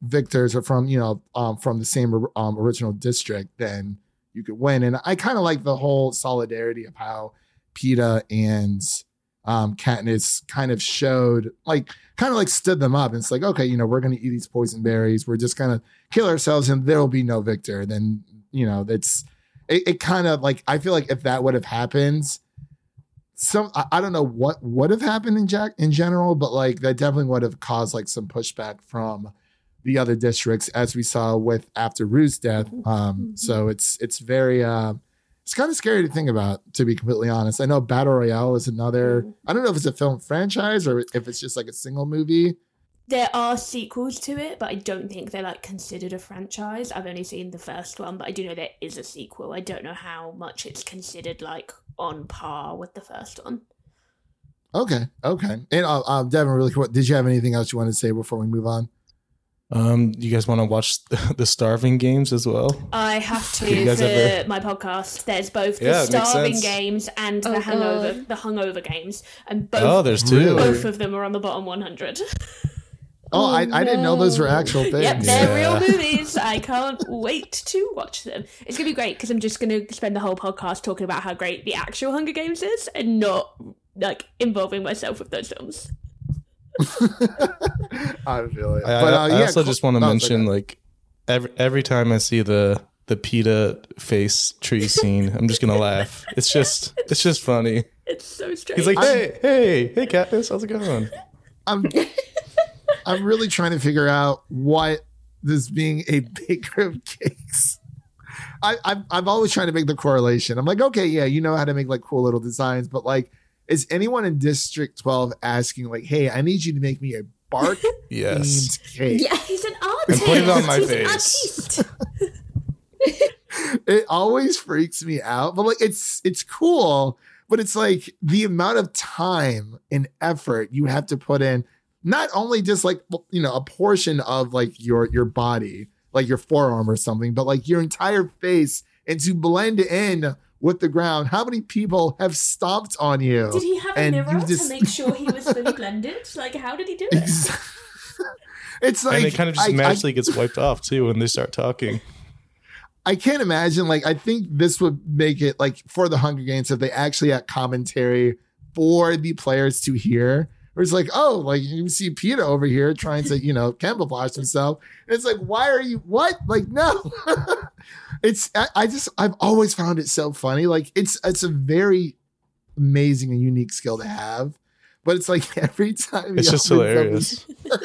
victors are from you know um, from the same um, original district, then you could win. And I kind of like the whole solidarity of how Peeta and um, Katniss kind of showed like kind of like stood them up. And it's like, okay, you know, we're going to eat these poison berries. We're just going to kill ourselves and there will be no victor. Then, you know, that's it, it kind of like, I feel like if that would have happened, some, I, I don't know what would have happened in Jack in general, but like that definitely would have caused like some pushback from the other districts, as we saw with after Rue's death. Mm-hmm. Um, so it's it's very uh, it's kind of scary to think about, to be completely honest. I know Battle Royale is another. Mm. I don't know if it's a film franchise or if it's just like a single movie. There are sequels to it, but I don't think they're like considered a franchise. I've only seen the first one, but I do know there is a sequel. I don't know how much it's considered like on par with the first one. Okay, okay. And uh, uh, Devin, really quick, did you have anything else you wanted to say before we move on? Um, you guys want to watch the, the Starving Games as well? I have to for ever- my podcast. There's both the Yeah, starving games and Oh, the hangover God. the hungover games. And both Oh, there's two. Really? both of them are on the bottom 100. Oh, Oh, I, I didn't know those were actual things. Yep, they're Yeah. real movies. I can't wait to watch them. It's gonna be great because I'm just gonna spend the whole podcast talking about how great the actual Hunger Games is, and not like involving myself with those films. I feel it. I, but, I- uh, I yeah, also cool. just want to No, mention okay. like every every time I see the the Peeta face tree scene, I'm just gonna laugh. It's just it's just funny. It's so strange. He's like, hey, hey, hey, Katniss, how's it going? I'm I'm really trying to figure out what this being a baker of cakes. I, I've I've always trying to make the correlation. I'm like, okay, yeah, you know how to make like cool little designs, but like, is anyone in District 12 asking like, hey, I need you to make me a bark Yes. themed cake? Yeah. He's an And artist. put it on my He's face. It always freaks me out, but like, it's it's cool, but it's like the amount of time and effort you have to put in. Not only just like you know a portion of like your your body, like your forearm or something, but like your entire face, and to blend in with the ground. How many people have stomped on you? Did he have a And mirror just- to make sure he was fully blended? Like, how did he do it? it's like and it kind of just I- I- magically gets wiped off too when they start talking. I can't imagine. Like, I think this would make it like for the Hunger Games if they actually had commentary for the players to hear. Where it's like, oh, like you see Peeta over here trying to, you know, camouflage himself. And it's like, why are you what? Like, no. it's I, I just I've always found it so funny. Like it's it's a very amazing and unique skill to have. But it's like every time It's just hilarious.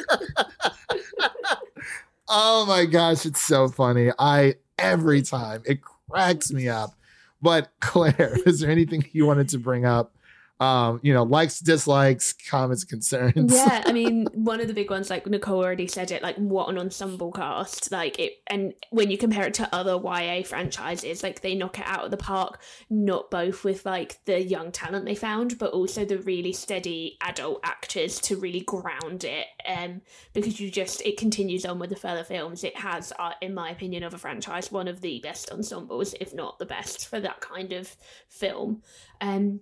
oh my gosh, it's so funny. I every time it cracks me up. But Claire, is there anything you wanted to bring up? Um, you know, likes, dislikes, comments, concerns. yeah, I mean, one of the big ones, like Nicole already said it, like what an ensemble cast. Like it, and when you compare it to other YA franchises, like they knock it out of the park. Not both with like the young talent they found, but also the really steady adult actors to really ground it. Um, because you just it continues on with the further films. It has, uh, in my opinion, of a franchise, one of the best ensembles, if not the best, for that kind of film. Um,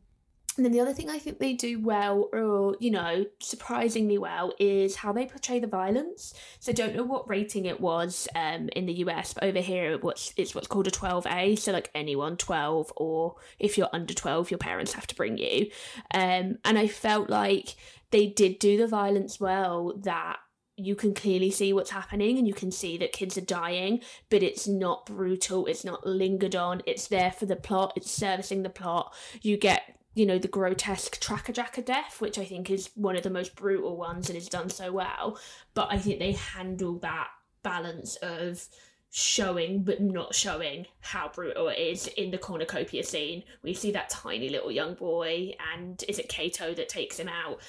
and then the other thing I think they do well, or you know, surprisingly well, is how they portray the violence. So I don't know what rating it was um, in the US, but over here what's it's what's called a 12A. So like anyone 12, or if you're under 12, your parents have to bring you. Um, and I felt like they did do the violence well. That you can clearly see what's happening and you can see that kids are dying, but it's not brutal, it's not lingered on, it's there for the plot, it's servicing the plot. You get you know, the grotesque tracker jacker death, which I think is one of the most brutal ones and is done so well. But I think they handle that balance of showing but not showing how brutal it is in the cornucopia scene. We see that tiny little young boy, and is it Cato that takes him out?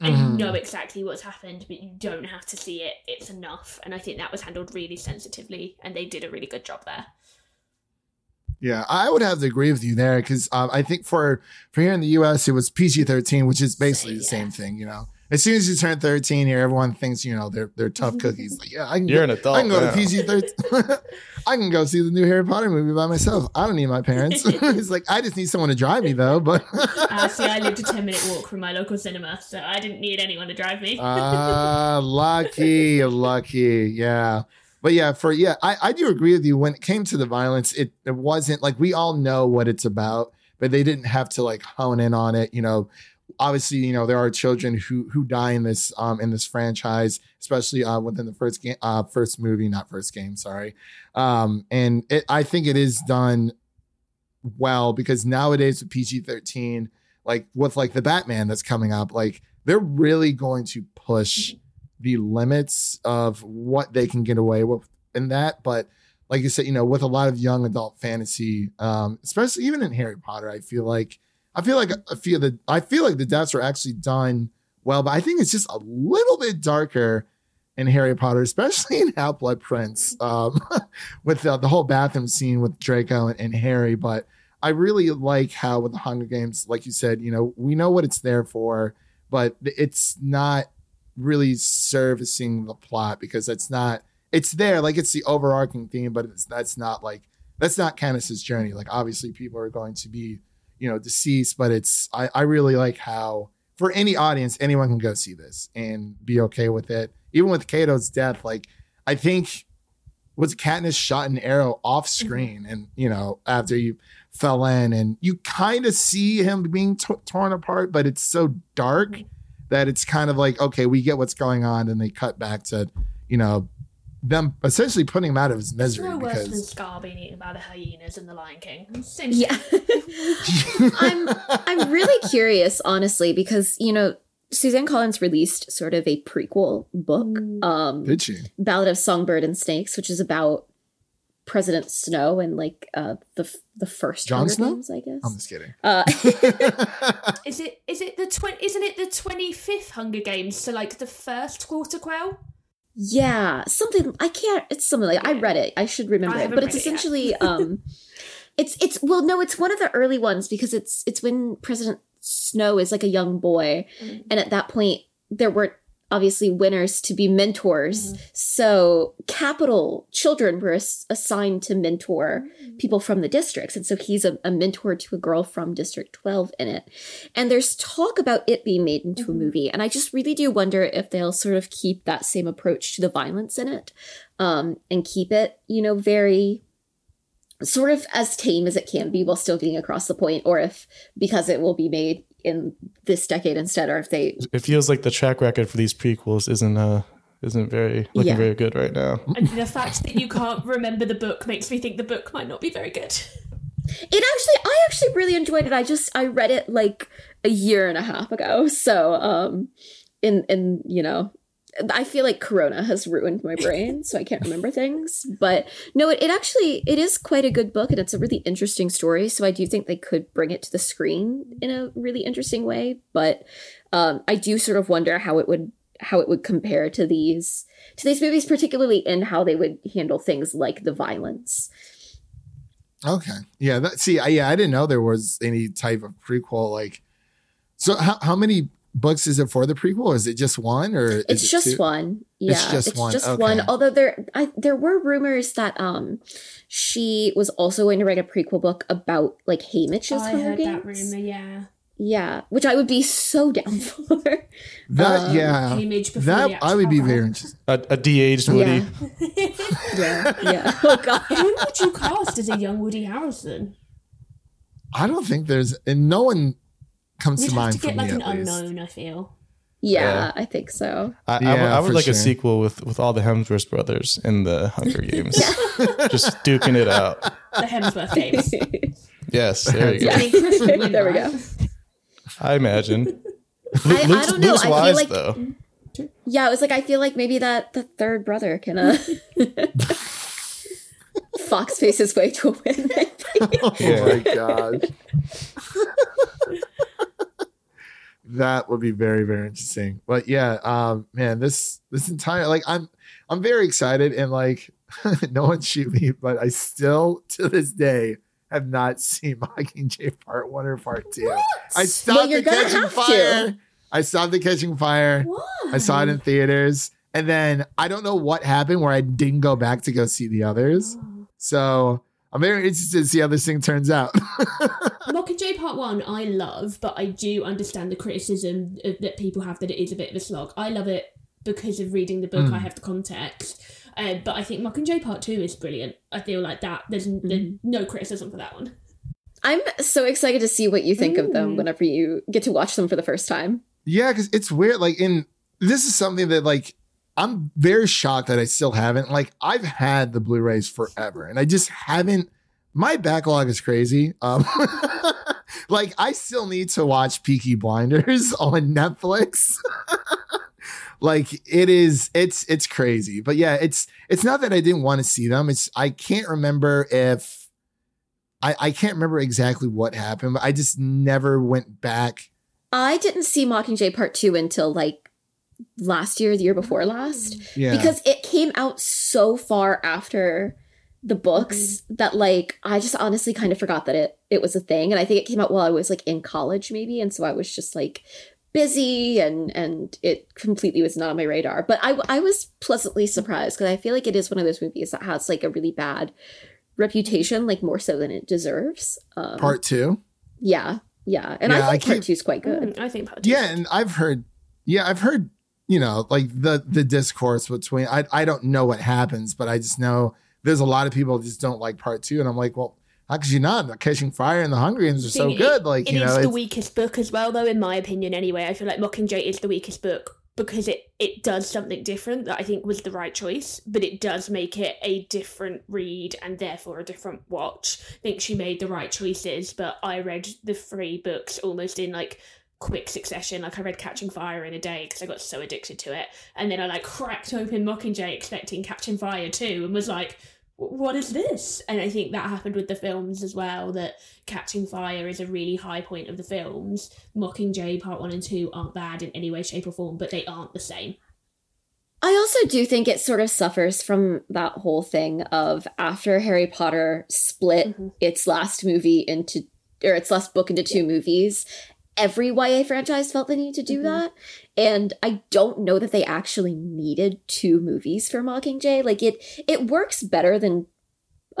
And Mhm. you know exactly what's happened, but you don't have to see it. It's enough. And I think that was handled really sensitively, and they did a really good job there. Yeah, I would have to agree with you there because um, I think for for here in the U.S. it was PG thirteen, which is basically the Same, same thing. You know, as soon as you turn thirteen here, everyone thinks you know they're they're tough cookies. Like, yeah, I can You're go, an adult. I can go now. to PG thirteen. I can go see the new Harry Potter movie by myself. I don't need my parents. it's like I just need someone to drive me though. But Uh, see, I lived a 10 minute walk from my local cinema, so I didn't need anyone to drive me. Ah, lucky, lucky. Yeah. But yeah, for yeah, I, I do agree with you. When it came to the violence, it, it wasn't like we all know what it's about, but they didn't have to like hone in on it. You know, obviously, you know, there are children who who die in this um in this franchise, especially uh within the first game uh first movie, not first game, sorry. Um, and it I think it is done well because nowadays with PG 13, like with like the Batman that's coming up, like they're really going to push the limits of what they can get away with in that. But like you said, you know, with a lot of young adult fantasy, um, especially even in Harry Potter, I feel like I feel like I feel that I feel like the deaths are actually done well, but I think it's just a little bit darker in Harry Potter, especially in Half Blood Prince, um, with the, whole bathroom scene with Draco and, and Harry. But I really like how with the Hunger Games, like you said, you know, we know what it's there for, but it's not really servicing the plot because it's not it's there like it's the overarching theme but it's that's not like that's not Katniss's journey. Like obviously people are going to be you know deceased but it's I, I really like how for any audience anyone can go see this and be okay with it. Even with Cato's death like I think was Katniss shot an arrow off mm-hmm. screen and you know after you fell in and you kind of see him being t- torn apart but it's so dark that it's kind of like okay we get what's going on and they cut back to you know them essentially putting him out of his misery no worse than because Scar being eaten by the hyenas in The Lion King. Same Yeah. I'm I'm really curious, honestly, because you know, Suzanne Collins released sort of a prequel book, Mm. um, did she Ballad of Songbird and Snakes, which is about President Snow and like uh the the first Jon Hunger Snow? Games, I guess. I'm just kidding uh, Is it is it the twenty? Isn't it the twenty fifth Hunger Games? So like the first quarter quell. yeah, something I can't. It's something like I read it. I should remember I it, but it's read it essentially um, it's it's well, no, it's one of the early ones because it's it's when President Snow is like a young boy, Mm-hmm. and at that point there weren't obviously winners to be mentors. Mm-hmm. So Capitol children were ass- assigned to mentor mm-hmm. people from the districts. And so he's a, a mentor to a girl from district 12 in it. And there's talk about it being made into a mm-hmm. movie. And i just really do wonder if they'll sort of keep that same approach to the violence in it um, and keep it you know very sort of as tame as it can be while still getting across the point or if because it will be made in this decade instead or if they It feels like the track record for these prequels isn't uh isn't very looking Yeah. very good right now. And the fact that you can't remember the book makes me think the book might not be very good. It actually, I actually really enjoyed it. I just I read it like a year and a half ago, so um, in in you know, I feel like Corona has ruined my brain, so I can't remember things. But no, it, it actually it is quite a good book, and it's a really interesting story. So I do think they could bring it to the screen in a really interesting way. But um, I do sort of wonder how it would how it would compare to these to these movies, particularly in how they would handle things like the violence. okay yeah that see I, yeah i didn't know there was any type of prequel like so how, how many books is it for the prequel or is it just one or is It's it just two? one. Yeah, It's just one, okay. one. Although there, I, there were rumors that um, she was also going to write a prequel book about like Haymitch's I Hunger heard that rumor. Yeah, Yeah, which I would be so down for. that Um, yeah Image that i would be actual very interested A, a de-aged Woody. Yeah. yeah, yeah. Oh god. Who would you cast as a young Woody Harrelson? i don't think there's and no one comes You'd to mind to for get me like an at least unknown. I feel. Yeah, Yeah. I think so. I, I would- Yeah, I would like sure. a sequel with with all the Hemsworth brothers in the Hunger Games, just duking it out. The Hemsworth games. Yes, there you go. I mean, Chris would win, there we go. I imagine. I- I don't know. Luke's I feel like- though. Yeah, it was like I feel like maybe that the third brother can uh fox face his way to a win. I think. oh my gosh that would be very very interesting. But yeah um man this this entire like i'm i'm very excited and like no one shoot me but i still to this day have not seen mockingjay part one or part two. I stopped Well, the catching fire to. i stopped the catching fire. Why? i saw it in theaters. And then i don't know what happened where i didn't go back to go see the others. So i'm very interested to see how this thing turns out Mockingjay Part One, I love, but I do understand the criticism that people have that it is a bit of a slog. I love it because of reading the book. Mm. I have the context, uh, but I think Mockingjay Part Two is brilliant. I feel like that. There's, there's no criticism for that one. I'm so excited to see what you think of them whenever you get to watch them for the first time. Yeah, because it's weird. Like, in this is something that like I'm very shocked that I still haven't. Like, I've had the Blu-rays forever, and I just haven't. My backlog is crazy. Um, like, I still need to watch Peaky Blinders on Netflix. like it is it's it's crazy but yeah it's it's not that i didn't want to see them it's i can't remember if i i can't remember exactly what happened but i just never went back I didn't see Mockingjay Part 2 until like last year, the year before last, yeah. because it came out so far after the books that like I just honestly kind of forgot that it it was a thing and I think it came out while I was like in college maybe and so I was just like busy and and it completely was not on my radar but I I was pleasantly surprised because I feel like it is one of those movies that has like a really bad reputation like more so than it deserves um part two? Yeah yeah and Yeah, I I think keep- part two is quite good. Mm, I think part two. yeah and i've heard yeah i've heard you know like the the discourse between i i don't know what happens but i just know there's a lot of people just don't like part two and i'm like well how could you not catching fire and the hunger games are so Thing- good like it you is know the it's- weakest book as well, though, in my opinion. Anyway, I feel like Mockingjay is the weakest book because it it does something different that I think was the right choice, but it does make it a different read and therefore a different watch. I think she made the right choices, but I read the three books almost in like quick succession. Like I read Catching Fire in a day because I got so addicted to it, and then I like cracked open Mockingjay expecting Catching Fire too, and was like. What is this? And I think that happened with the films as well. That Catching Fire is a really high point of the films. Mockingjay Part One and Two aren't bad in any way, shape, or form, but they aren't the same. I also do think it sort of suffers from that whole thing of after Harry Potter split Mhm. its last movie into or its last book into two movies, every YA franchise felt the need to do Mhm. that. And I don't know that they actually needed two movies for Mockingjay. Like it it works better than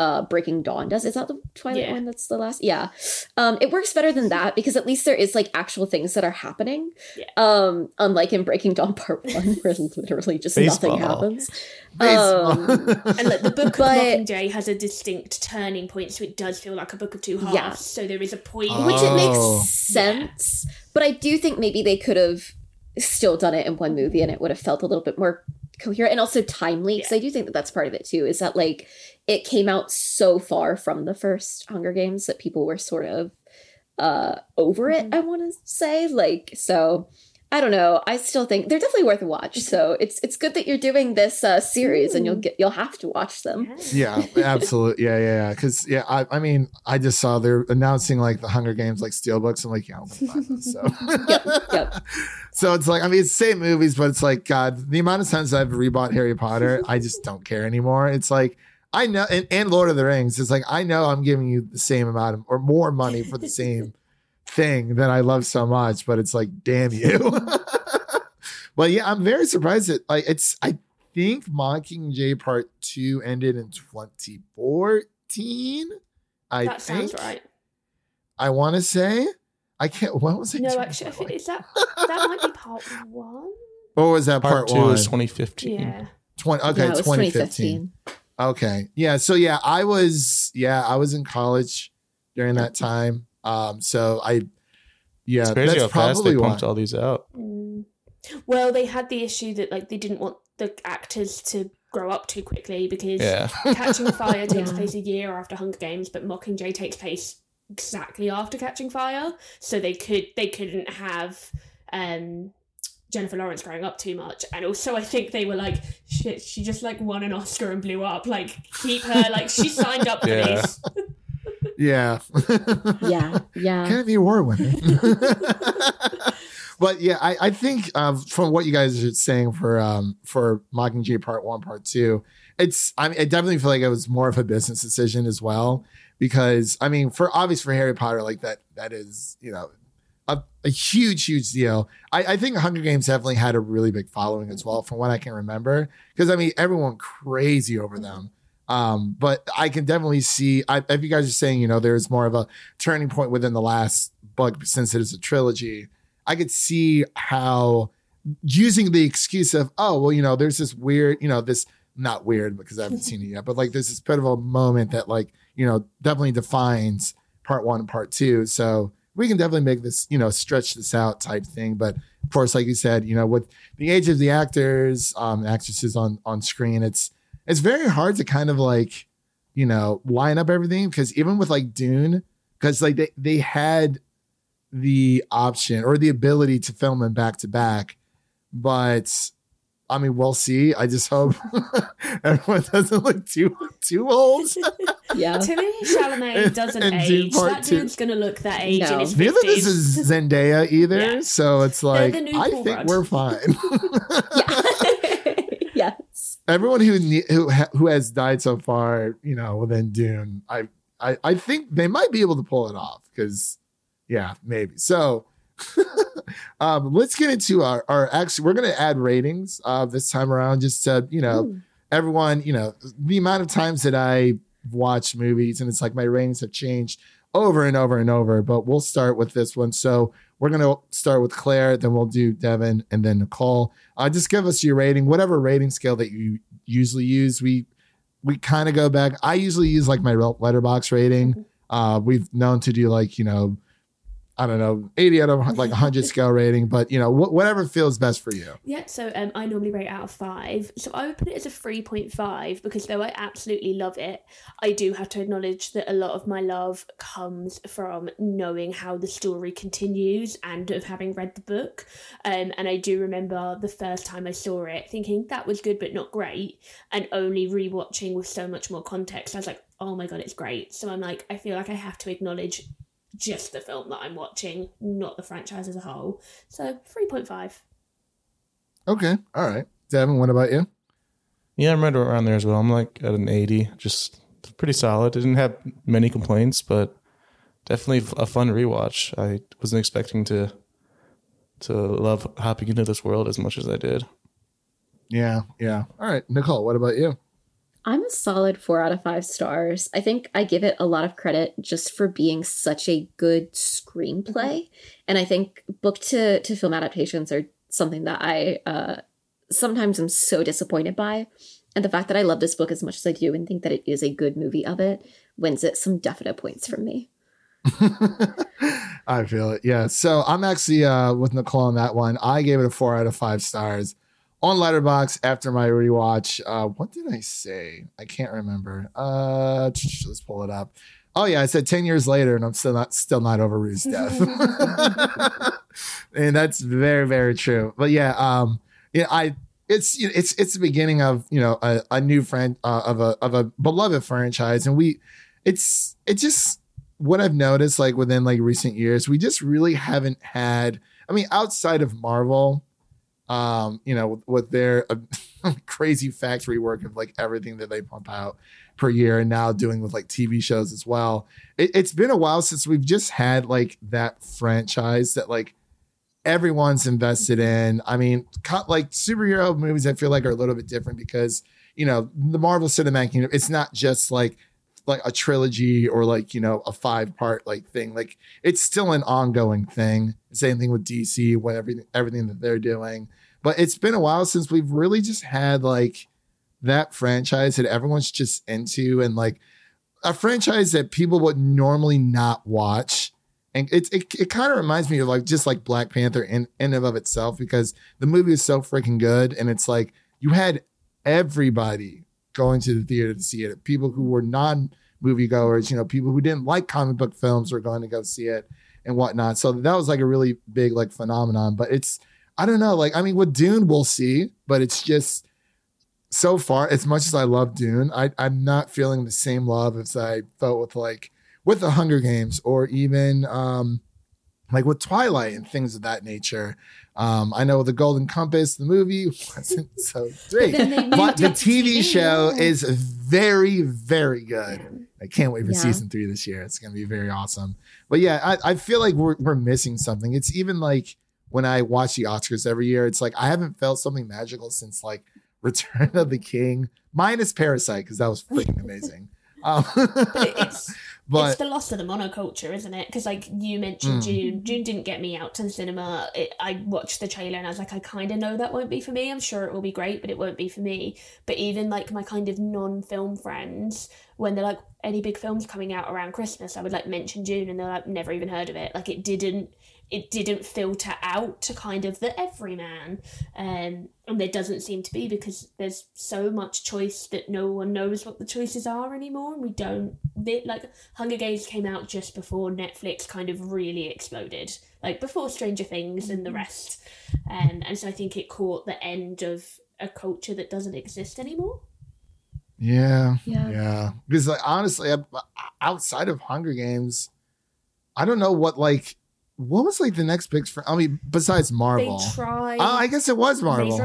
uh Breaking Dawn does. Is that the Twilight Yeah. one that's the last? Yeah. Um it works better than that because at least there is like actual things that are happening. Yeah. Um unlike in Breaking Dawn Part 1 where literally just Baseball. nothing happens. Baseball. Um, And like the book But- of Mockingjay has a distinct turning point, so it does feel like a book of two halves. Yeah. So there is a point. Oh. which it makes sense. But I do think maybe they could have still done it in one movie and it would have felt a little bit more coherent and also timely because Yeah. I do think that that's part of it too is that like it came out so far from the first Hunger Games that people were sort of uh over it Mhm. I want to say like so I don't know I still think they're definitely worth a watch so it's it's good that you're doing this uh series and you'll get you'll have to watch them Yeah, absolutely. Yeah, yeah, yeah. Because yeah, I, I mean, I just saw they're announcing like the Hunger Games like steelbooks. I'm like, yeah, I'm gonna buy those. So, Yep, yep. so it's like I mean, it's same movies, but it's like God, the amount of times I've rebought Harry Potter, I just don't care anymore. It's like I know, and, and Lord of the Rings. It's like I know I'm giving you the same amount of or more money for the same thing that I love so much, but it's like, damn you. but yeah, I'm very surprised that like it's I think Mockingjay Part Two ended in 2014. I that think sounds right. I want to say I can't. What was it? No, actually, I think is that that might be part one. What was that Part, part, two one? is 2015. Yeah. 20, okay, Yeah, it was 2015. Okay. Yeah. So yeah, I was yeah, I was in college during that time. Um, so I yeah, It's crazy that's how fast they probably why. all these out. Mm. Well, they had the issue that like they didn't want the actors to grow up too quickly because Yeah. Catching Fire takes place a year after Hunger Games, but Mockingjay takes place exactly after Catching Fire. So they could they couldn't have um Jennifer Lawrence growing up too much. And also I think they were like, shit, she just like won an Oscar and blew up. Like keep her like she signed up for Yeah. this. Yeah. Yeah, yeah. Academy Award winner. but yeah, I, I think um, from what you guys are saying for um, for Mockingjay Part One, Part Two, it's I, mean, I definitely feel like it was more of a business decision as well because I mean, for obvious for Harry Potter, like that that is you know a, a huge huge deal. I, I think Hunger Games definitely had a really big following as well, from what I can remember, because I mean everyone crazy over them. Um, but I can definitely see I, if you guys are saying, you know, there's more of a turning point within the last book since it is a trilogy. I could see how using the excuse of, oh, well, you know, there's this weird, you know, this not weird because I haven't seen it yet, but like there's this pivotal moment that like, you know, definitely defines part one and part two. So we can definitely make this, you know, stretch this out type thing. But of course, like you said, you know, with the age of the actors, um, actresses on on screen, it's it's very hard to kind of like, you know, line up everything because even with like Dune, because like they they had the option or the ability to film them back to back, but I mean, we'll see. I just hope everyone doesn't look too too old. Yeah. Timothée Chalamet doesn't And Dune age. Part That Two. dude's gonna look that age No. in his Neither this is Zendaya either, Yeah. so it's like I think Rudd. we're fine. Yeah. Everyone who who who has died so far, you know, within Dune, I I I think they might be able to pull it off because, yeah, maybe. So, um, let's get into our our actually we're gonna add ratings uh this time around just to you know Ooh. everyone you know the amount of times that I watch movies and it's like my ratings have changed over and over and over. But we'll start with this one. So we're gonna start with Claire, then we'll do Devin, and then Nicole. Uh, just give us your rating, whatever rating scale that you usually use. We we kind of go back. I usually use like my Letterboxd rating. Uh, we've known to do like you know, I don't know, eighty out of like hundred scale rating, but you know, wh- whatever feels best for you. Yeah, so um, I normally rate out of five. So I would put it as a 3.5 because though I absolutely love it, I do have to acknowledge that a lot of my love comes from knowing how the story continues and of having read the book. Um, and I do remember the first time I saw it thinking that was good but not great, and only rewatching with so much more context. I was like, oh my god, it's great. So I'm like, I feel like I have to acknowledge just the film that I'm watching, not the franchise as a whole. So 3.5. Okay, all right, Devin. What about you? Yeah, I'm right around there as well. I'm like at an 80, just pretty solid. Didn't have many complaints, but definitely a fun rewatch. I wasn't expecting to to love hopping into this world as much as I did. Yeah, yeah. All right, Nicole. What about you? I'm a solid four out of five stars. I think I give it a lot of credit just for being such a good screenplay. And I think book to, to film adaptations are something that I uh, sometimes am so disappointed by. And the fact that I love this book as much as I do and think that it is a good movie of it wins it some definite points from me. I feel it. Yeah. So I'm actually uh, with Nicole on that one. I gave it a four out of five stars on Letterboxd after my rewatch. Uh, what did I say? I can't remember. Uh, let's pull it up. Oh yeah, I said ten years later, and I'm still not still not over Rue's death. and that's very very true. But yeah, um, yeah, I it's it's it's the beginning of you know a, a new friend uh, of a of a beloved franchise, and we it's it just what I've noticed like within like recent years, we just really haven't had. I mean, outside of Marvel, um, you know, with, with their uh, crazy factory work of like everything that they pump out per year, and now doing with like TV shows as well. It, it's been a while since we've just had like that franchise that like everyone's invested in. I mean, like superhero movies, I feel like are a little bit different because you know the Marvel Cinematic Universe. It's not just like like a trilogy or like you know a five part like thing. Like it's still an ongoing thing. Same thing with DC, what everything everything that they're doing. But it's been a while since we've really just had like that franchise that everyone's just into and like a franchise that people would normally not watch and it's it, it kind of reminds me of like just like Black Panther in, and of itself because the movie is so freaking good and it's like you had everybody going to the theater to see it. People who were non moviegoers, you know, people who didn't like comic book films were going to go see it and whatnot. So that was like a really big like phenomenon. But it's I don't know, like I mean with Dune we'll see, but it's just so far, as much as I love Dune, I, I'm not feeling the same love as I felt with like with the Hunger Games or even um like with Twilight and things of that nature. Um, I know the Golden Compass, the movie wasn't so great, but the TV TV, show yeah. is very, very good. I can't wait for Yeah. season three this year. It's gonna be very awesome. But yeah, I, I feel like we're we're missing something. It's even like when I watch the Oscars every year, it's like I haven't felt something magical since like Return of the King, minus Parasite, because that was freaking amazing. Um, it's but it's the loss of the monoculture, isn't it? Because like you mentioned, Mm. Dune. Dune didn't get me out to the cinema. It, I watched the trailer and I was like, I kind of know that won't be for me. I'm sure it will be great, but it won't be for me. But even like my kind of non-film friends, when they're like, any big films coming out around Christmas, I would like mention Dune, and they're like, never even heard of it. Like it didn't. It didn't filter out to kind of the everyman, um, and there doesn't seem to be because there's so much choice that no one knows what the choices are anymore, and we don't. They, like Hunger Games came out just before Netflix kind of really exploded, like before Stranger Things and the rest. Um, and so I think it caught the end of a culture that doesn't exist anymore. Yeah, Yeah. yeah. Because like honestly, outside of Hunger Games, I don't know what like what was like the next big. Fr- I mean, besides Marvel, They tried. Oh, I guess it was Marvel.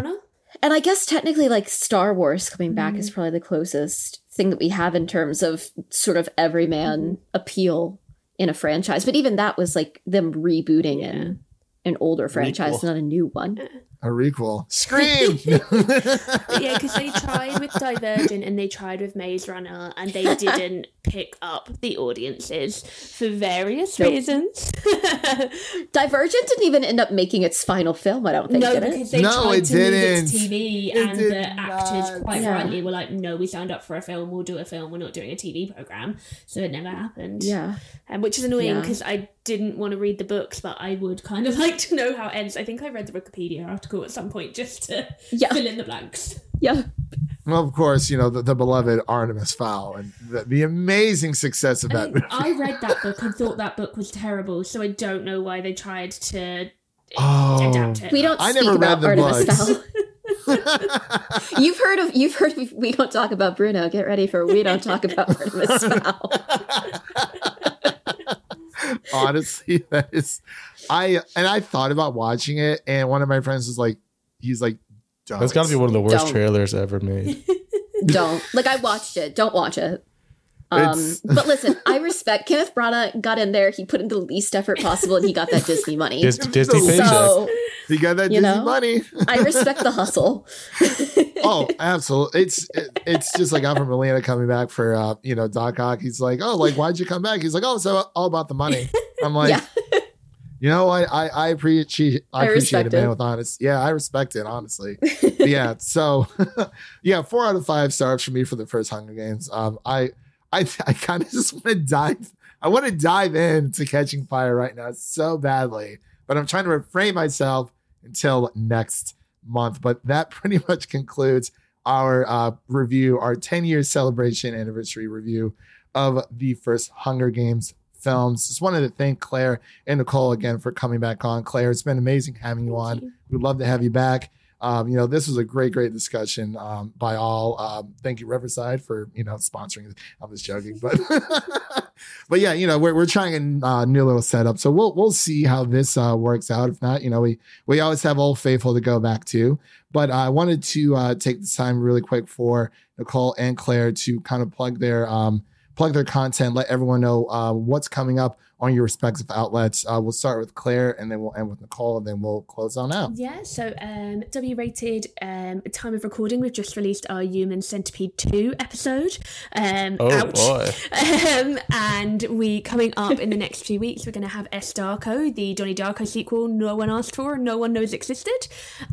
And I guess technically, like Star Wars coming back Mhm. is probably the closest thing that we have in terms of sort of everyman appeal in a franchise. But even that was like them rebooting Yeah. an an older franchise, Requel. not a new one. A requel. Scream. yeah, because they tried with Divergent and they tried with Maze Runner, and they didn't pick up the audiences for various Nope. reasons. Divergent didn't even end up making its final film. I don't think. no, did it? because they No, tried it to move it to TV, It and did the actors not. quite Yeah. rightly were like, "No, we signed up for a film. We'll do a film. We're not doing a TV program." So it never happened. Yeah. um, which is annoying Yeah. because I didn't want to read the books, but I would kind of like to know how it ends. I think I read the Wikipedia article at some point just to Yeah. fill in the blanks. Yeah. well, of course, you know the, the beloved Artemis Fowl and the, the amazing success of that And movie. I read that book and thought that book was terrible, so I don't know why they tried to Oh. adapt it. We don't I speak never about read the Artemis books. Fowl. you've heard of you've heard of we don't talk about Bruno. Get ready for we don't talk about Artemis Fowl. Honestly, that is, I and I thought about watching it, and one of my friends was like, he's like, don't. That's got to be one of the worst Don't. trailers ever made. don't like I watched it. Don't watch it. Um, It's- but listen, I respect Kenneth Branagh got in there. He put in the least effort possible, and he got that Disney money. Dis- Disney So- paycheck. so He got that You Disney know? money. I respect the hustle. oh, absolutely. It's it, it's just like Alfred Molina coming back for uh, you know, Doc Ock. He's like, Oh, like why'd you come back? He's like, Oh, it's all all about the money. I'm like, Yeah. You know, I I, I appreciate I, I appreciate it, man, it. with honest. Yeah, I respect it, honestly. Yeah, so yeah, four out of five stars for me for the first Hunger Games. Um I I I kind of just want to dive I want to dive into catching fire right now so badly, but I'm trying to refrain myself until next month. But that pretty much concludes our uh, review, our 10 year celebration anniversary review of the first Hunger Games films. Just wanted to thank Claire and Nicole again for coming back on. Claire, it's been amazing having you on. We'd love to have you back. Um, you know, this was a great, great discussion um, by all. Um, thank you, Riverside, for you know sponsoring. I was joking, but but yeah, you know, we're we're trying a uh, new little setup, so we'll we'll see how this uh, works out. If not, you know, we we always have Old Faithful to go back to. But I wanted to uh, take this time really quick for Nicole and Claire to kind of plug their um, plug their content, let everyone know uh, what's coming up on your respective outlets. Uh, we'll start with Claire, and then we'll end with Nicole, and then we'll close on out. Yeah, so um, W rated um, time of recording, we've just released our Human Centipede 2 episode. Um, Oh ouch. boy. Um, and we coming up in the next few weeks, we're going to have S Darko, the Donnie Darko sequel no one asked for and no one knows existed.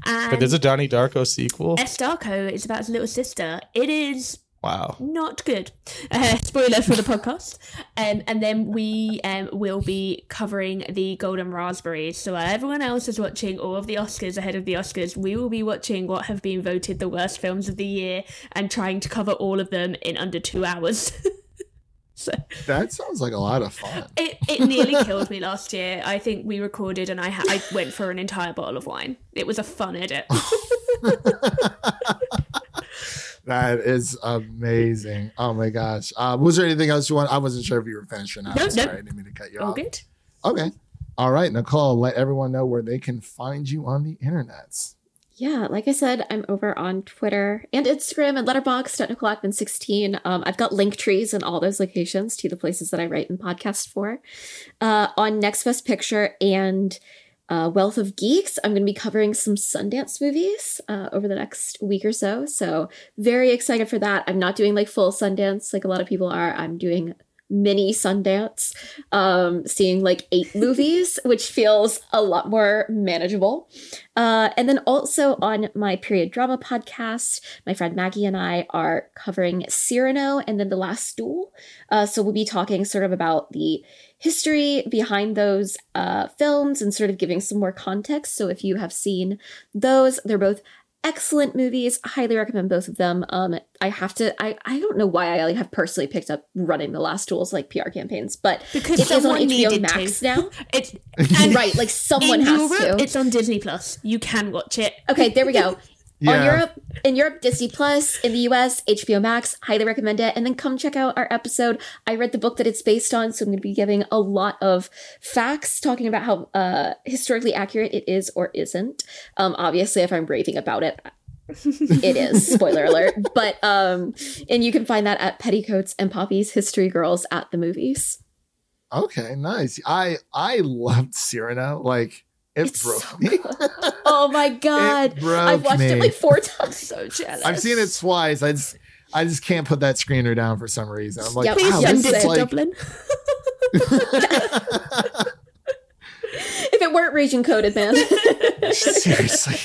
And But there's a Donnie Darko sequel. S Darko is about his little sister. It is Wow. not good. Uh, spoiler for the podcast. Um, and then we um, will be covering the Golden Raspberries. So while everyone else is watching all of the Oscars ahead of the Oscars, we will be watching what have been voted the worst films of the year and trying to cover all of them in under two hours. so That sounds like a lot of fun. it, it nearly killed me last year. I think we recorded and I, ha- I went for an entire bottle of wine. It was a fun edit. That is amazing. Oh my gosh. Uh, was there anything else you want? I wasn't sure if you were finished or not. No, I'm sorry, no. I didn't mean to cut you all off. good? Okay. All right, Nicole, let everyone know where they can find you on the internets. Yeah, like I said, I'm over on Twitter and Instagram and Letterboxd at Nicole Ackman 16. Um, I've got link trees in all those locations to the places that I write and podcast for. Uh, on Next Best Picture and uh, Wealth of Geeks, I'm going to be covering some Sundance movies uh, over the next week or so. So, very excited for that. I'm not doing like full Sundance like a lot of people are. I'm doing mini Sundance, um, seeing like eight movies, which feels a lot more manageable. Uh, and then also on my period drama podcast, my friend Maggie and I are covering Cyrano and then The Last Duel. Uh, so we'll be talking sort of about the history behind those uh, films and sort of giving some more context. So if you have seen those, they're both excellent movies. Highly recommend both of them. Um, I have to. I I don't know why I like, have personally picked up running The Last Duels like PR campaigns, but Because it is on HBO Max to. now. It's right, like someone has Europe, to. it's on Disney Plus. You can watch it. Okay, there we go. On Europe, in Europe, Disney Plus. In the US, HBO Max. Highly recommend it. And then come check out our episode. I read the book that it's based on, so I'm going to be giving a lot of facts, talking about how uh, historically accurate it is or isn't. Um, obviously, if I'm raving about it, it is spoiler alert but um and you can find that at petticoats and poppies history girls at the movies Okay, nice. I I loved Cyrano. Like it It's broke so me. oh my god i've watched me. it like four times So jealous. I've seen it twice. I just I just can't put that screener down for some reason. I'm like, Yep. Please wow, send it is to like Dublin. if it weren't region coded man seriously.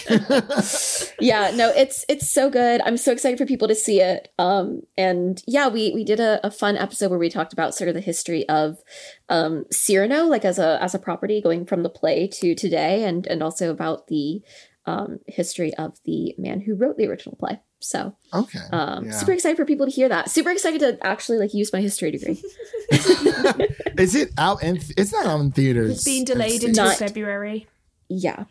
yeah no it's it's so good. I'm so excited for people to see it. Um and yeah we we did a, a fun episode where we talked about sort of the history of um cyrano like as a as a property going from the play to today and and also about the um history of the man who wrote the original play so okay. um yeah. super excited for people to hear that super excited to actually like use my history degree is it out in? It's not out in theaters. It's being in delayed States. until Not- February. yeah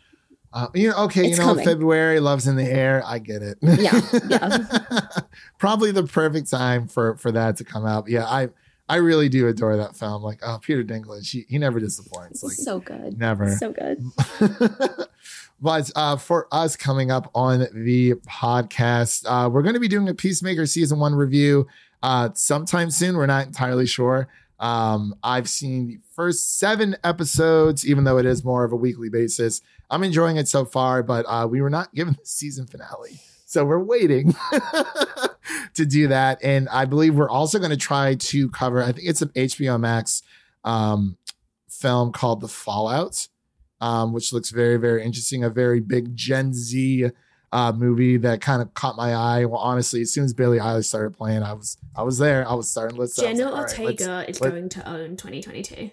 Uh, you know, okay, you know, coming. February, love's in the air. I get it. Yeah, yeah. Probably the perfect time for for that to come out. Yeah, I I really do adore that film. Like, oh, Peter Dinklage, he, he never disappoints. Like, so good never. so good but uh, for us coming up on the podcast, uh, we're going to be doing a Peacemaker season one review uh, sometime soon. We're not entirely sure. Um, I've seen the first seven episodes, even though it is more of a weekly basis. I'm enjoying it so far, but uh, we were not given the season finale. So we're waiting to do that. And I believe we're also going to try to cover, I think it's an HBO Max um, film called The Fallout um, which looks very, very interesting. A very big Gen Z uh, movie that kind of caught my eye. Well, honestly, as soon as Billie Eilish started playing, I was I was there. I was starting to listen. I was Jenna like, all right, let's- Ortega is let- going to own 2022.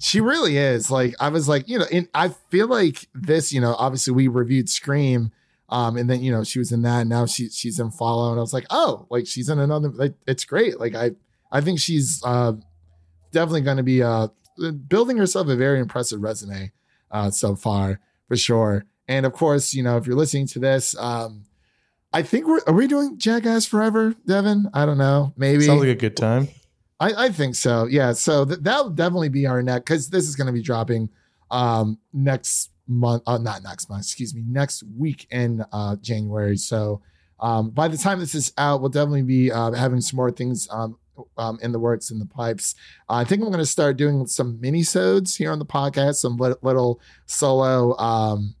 She really is. Like I was like, you know, and I feel like this, you know, obviously we reviewed Scream. Um, and then you know she was in that, and now she she's in Follow, and I was like, oh, like she's in another. Like it's great. Like I I think she's uh definitely going to be uh building herself a very impressive resume uh so far for sure. And of course, you know, if you're listening to this, um, I think we're are we doing Jackass Forever, Devin? I don't know, maybe. Sounds like a good time. I, I think so. Yeah. So th- that'll definitely be our next because this is going to be dropping um next month. Uh, not next month. Excuse me. Next week in uh January. So um by the time this is out, we'll definitely be uh, having some more things um. Um, in the works in the pipes. Uh, I think I'm going to start doing some mini sodes here on the podcast, some li- little solo um,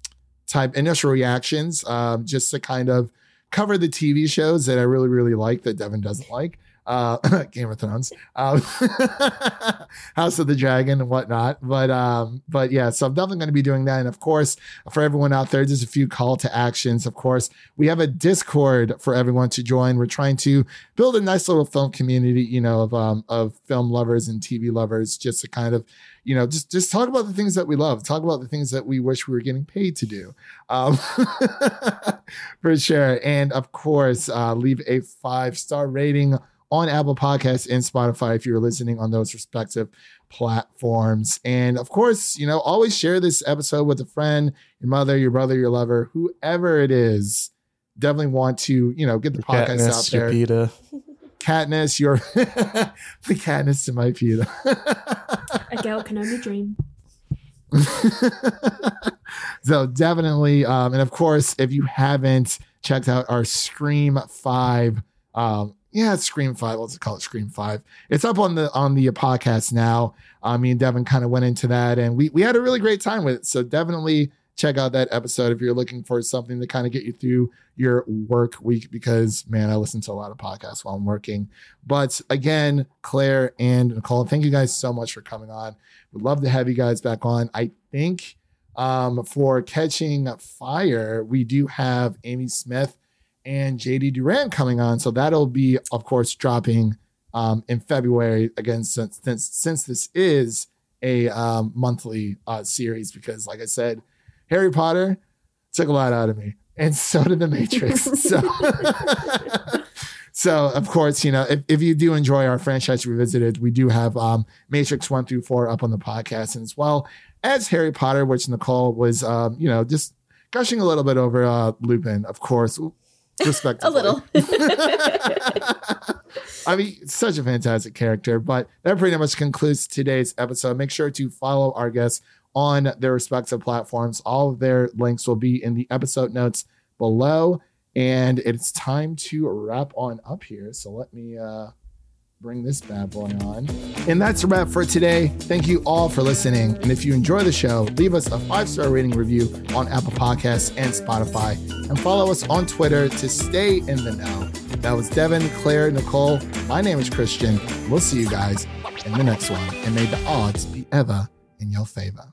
type initial reactions, um, just to kind of cover the TV shows that I really, really like that Devin doesn't like. Uh, Game of Thrones, um, House of the Dragon, and whatnot. But um, but yeah, so I'm definitely going to be doing that. And of course, for everyone out there, just a few call to actions. Of course, we have a Discord for everyone to join. We're trying to build a nice little film community, you know, of um, of film lovers and TV lovers, just to kind of, you know, just just talk about the things that we love, talk about the things that we wish we were getting paid to do, um, for sure. And of course, uh, leave a five star rating on Apple Podcasts and Spotify if you're listening on those respective platforms. And of course, you know, always share this episode with a friend, your mother, your brother, your lover, whoever it is. Definitely want to, you know, get the podcast out Katniss, there. Japita. Katniss, your the Katniss to my Peeta. A girl can only dream. so definitely, um, and of course, if you haven't checked out our Scream Five, um, yeah, it's Scream Five. Let's call it Scream Five. It's up on the on the podcast now. Uh, me and Devin kind of went into that, and we we had a really great time with it. So definitely check out that episode if you're looking for something to kind of get you through your work week. Because man, I listen to a lot of podcasts while I'm working. But again, Claire and Nicole, thank you guys so much for coming on. Would love to have you guys back on. I think um, for Catching Fire, we do have Amy Smith and JD Duran coming on. So that'll be, of course, dropping um, in February again, since since, since this is a um, monthly uh, series. Because, like I said, Harry Potter took a lot out of me, and so did The Matrix. so. So of course, you know, if, if you do enjoy our franchise revisited, we do have um Matrix one through four up on the podcast, and as well as Harry Potter, which Nicole was um, you know, just gushing a little bit over uh, Lupin, of course. Respect a little. I mean, such a fantastic character. But that pretty much concludes today's episode. Make sure to follow our guests on their respective platforms. All of their links will be in the episode notes below. And it's time to wrap on up here. So let me uh, bring this bad boy on. And that's a wrap for today. Thank you all for listening. And if you enjoy the show, leave us a five star rating review on Apple Podcasts and Spotify. And follow us on Twitter to stay in the know. That was Devin, Claire, Nicole. My name is Christian. We'll see you guys in the next one. And may the odds be ever in your favor.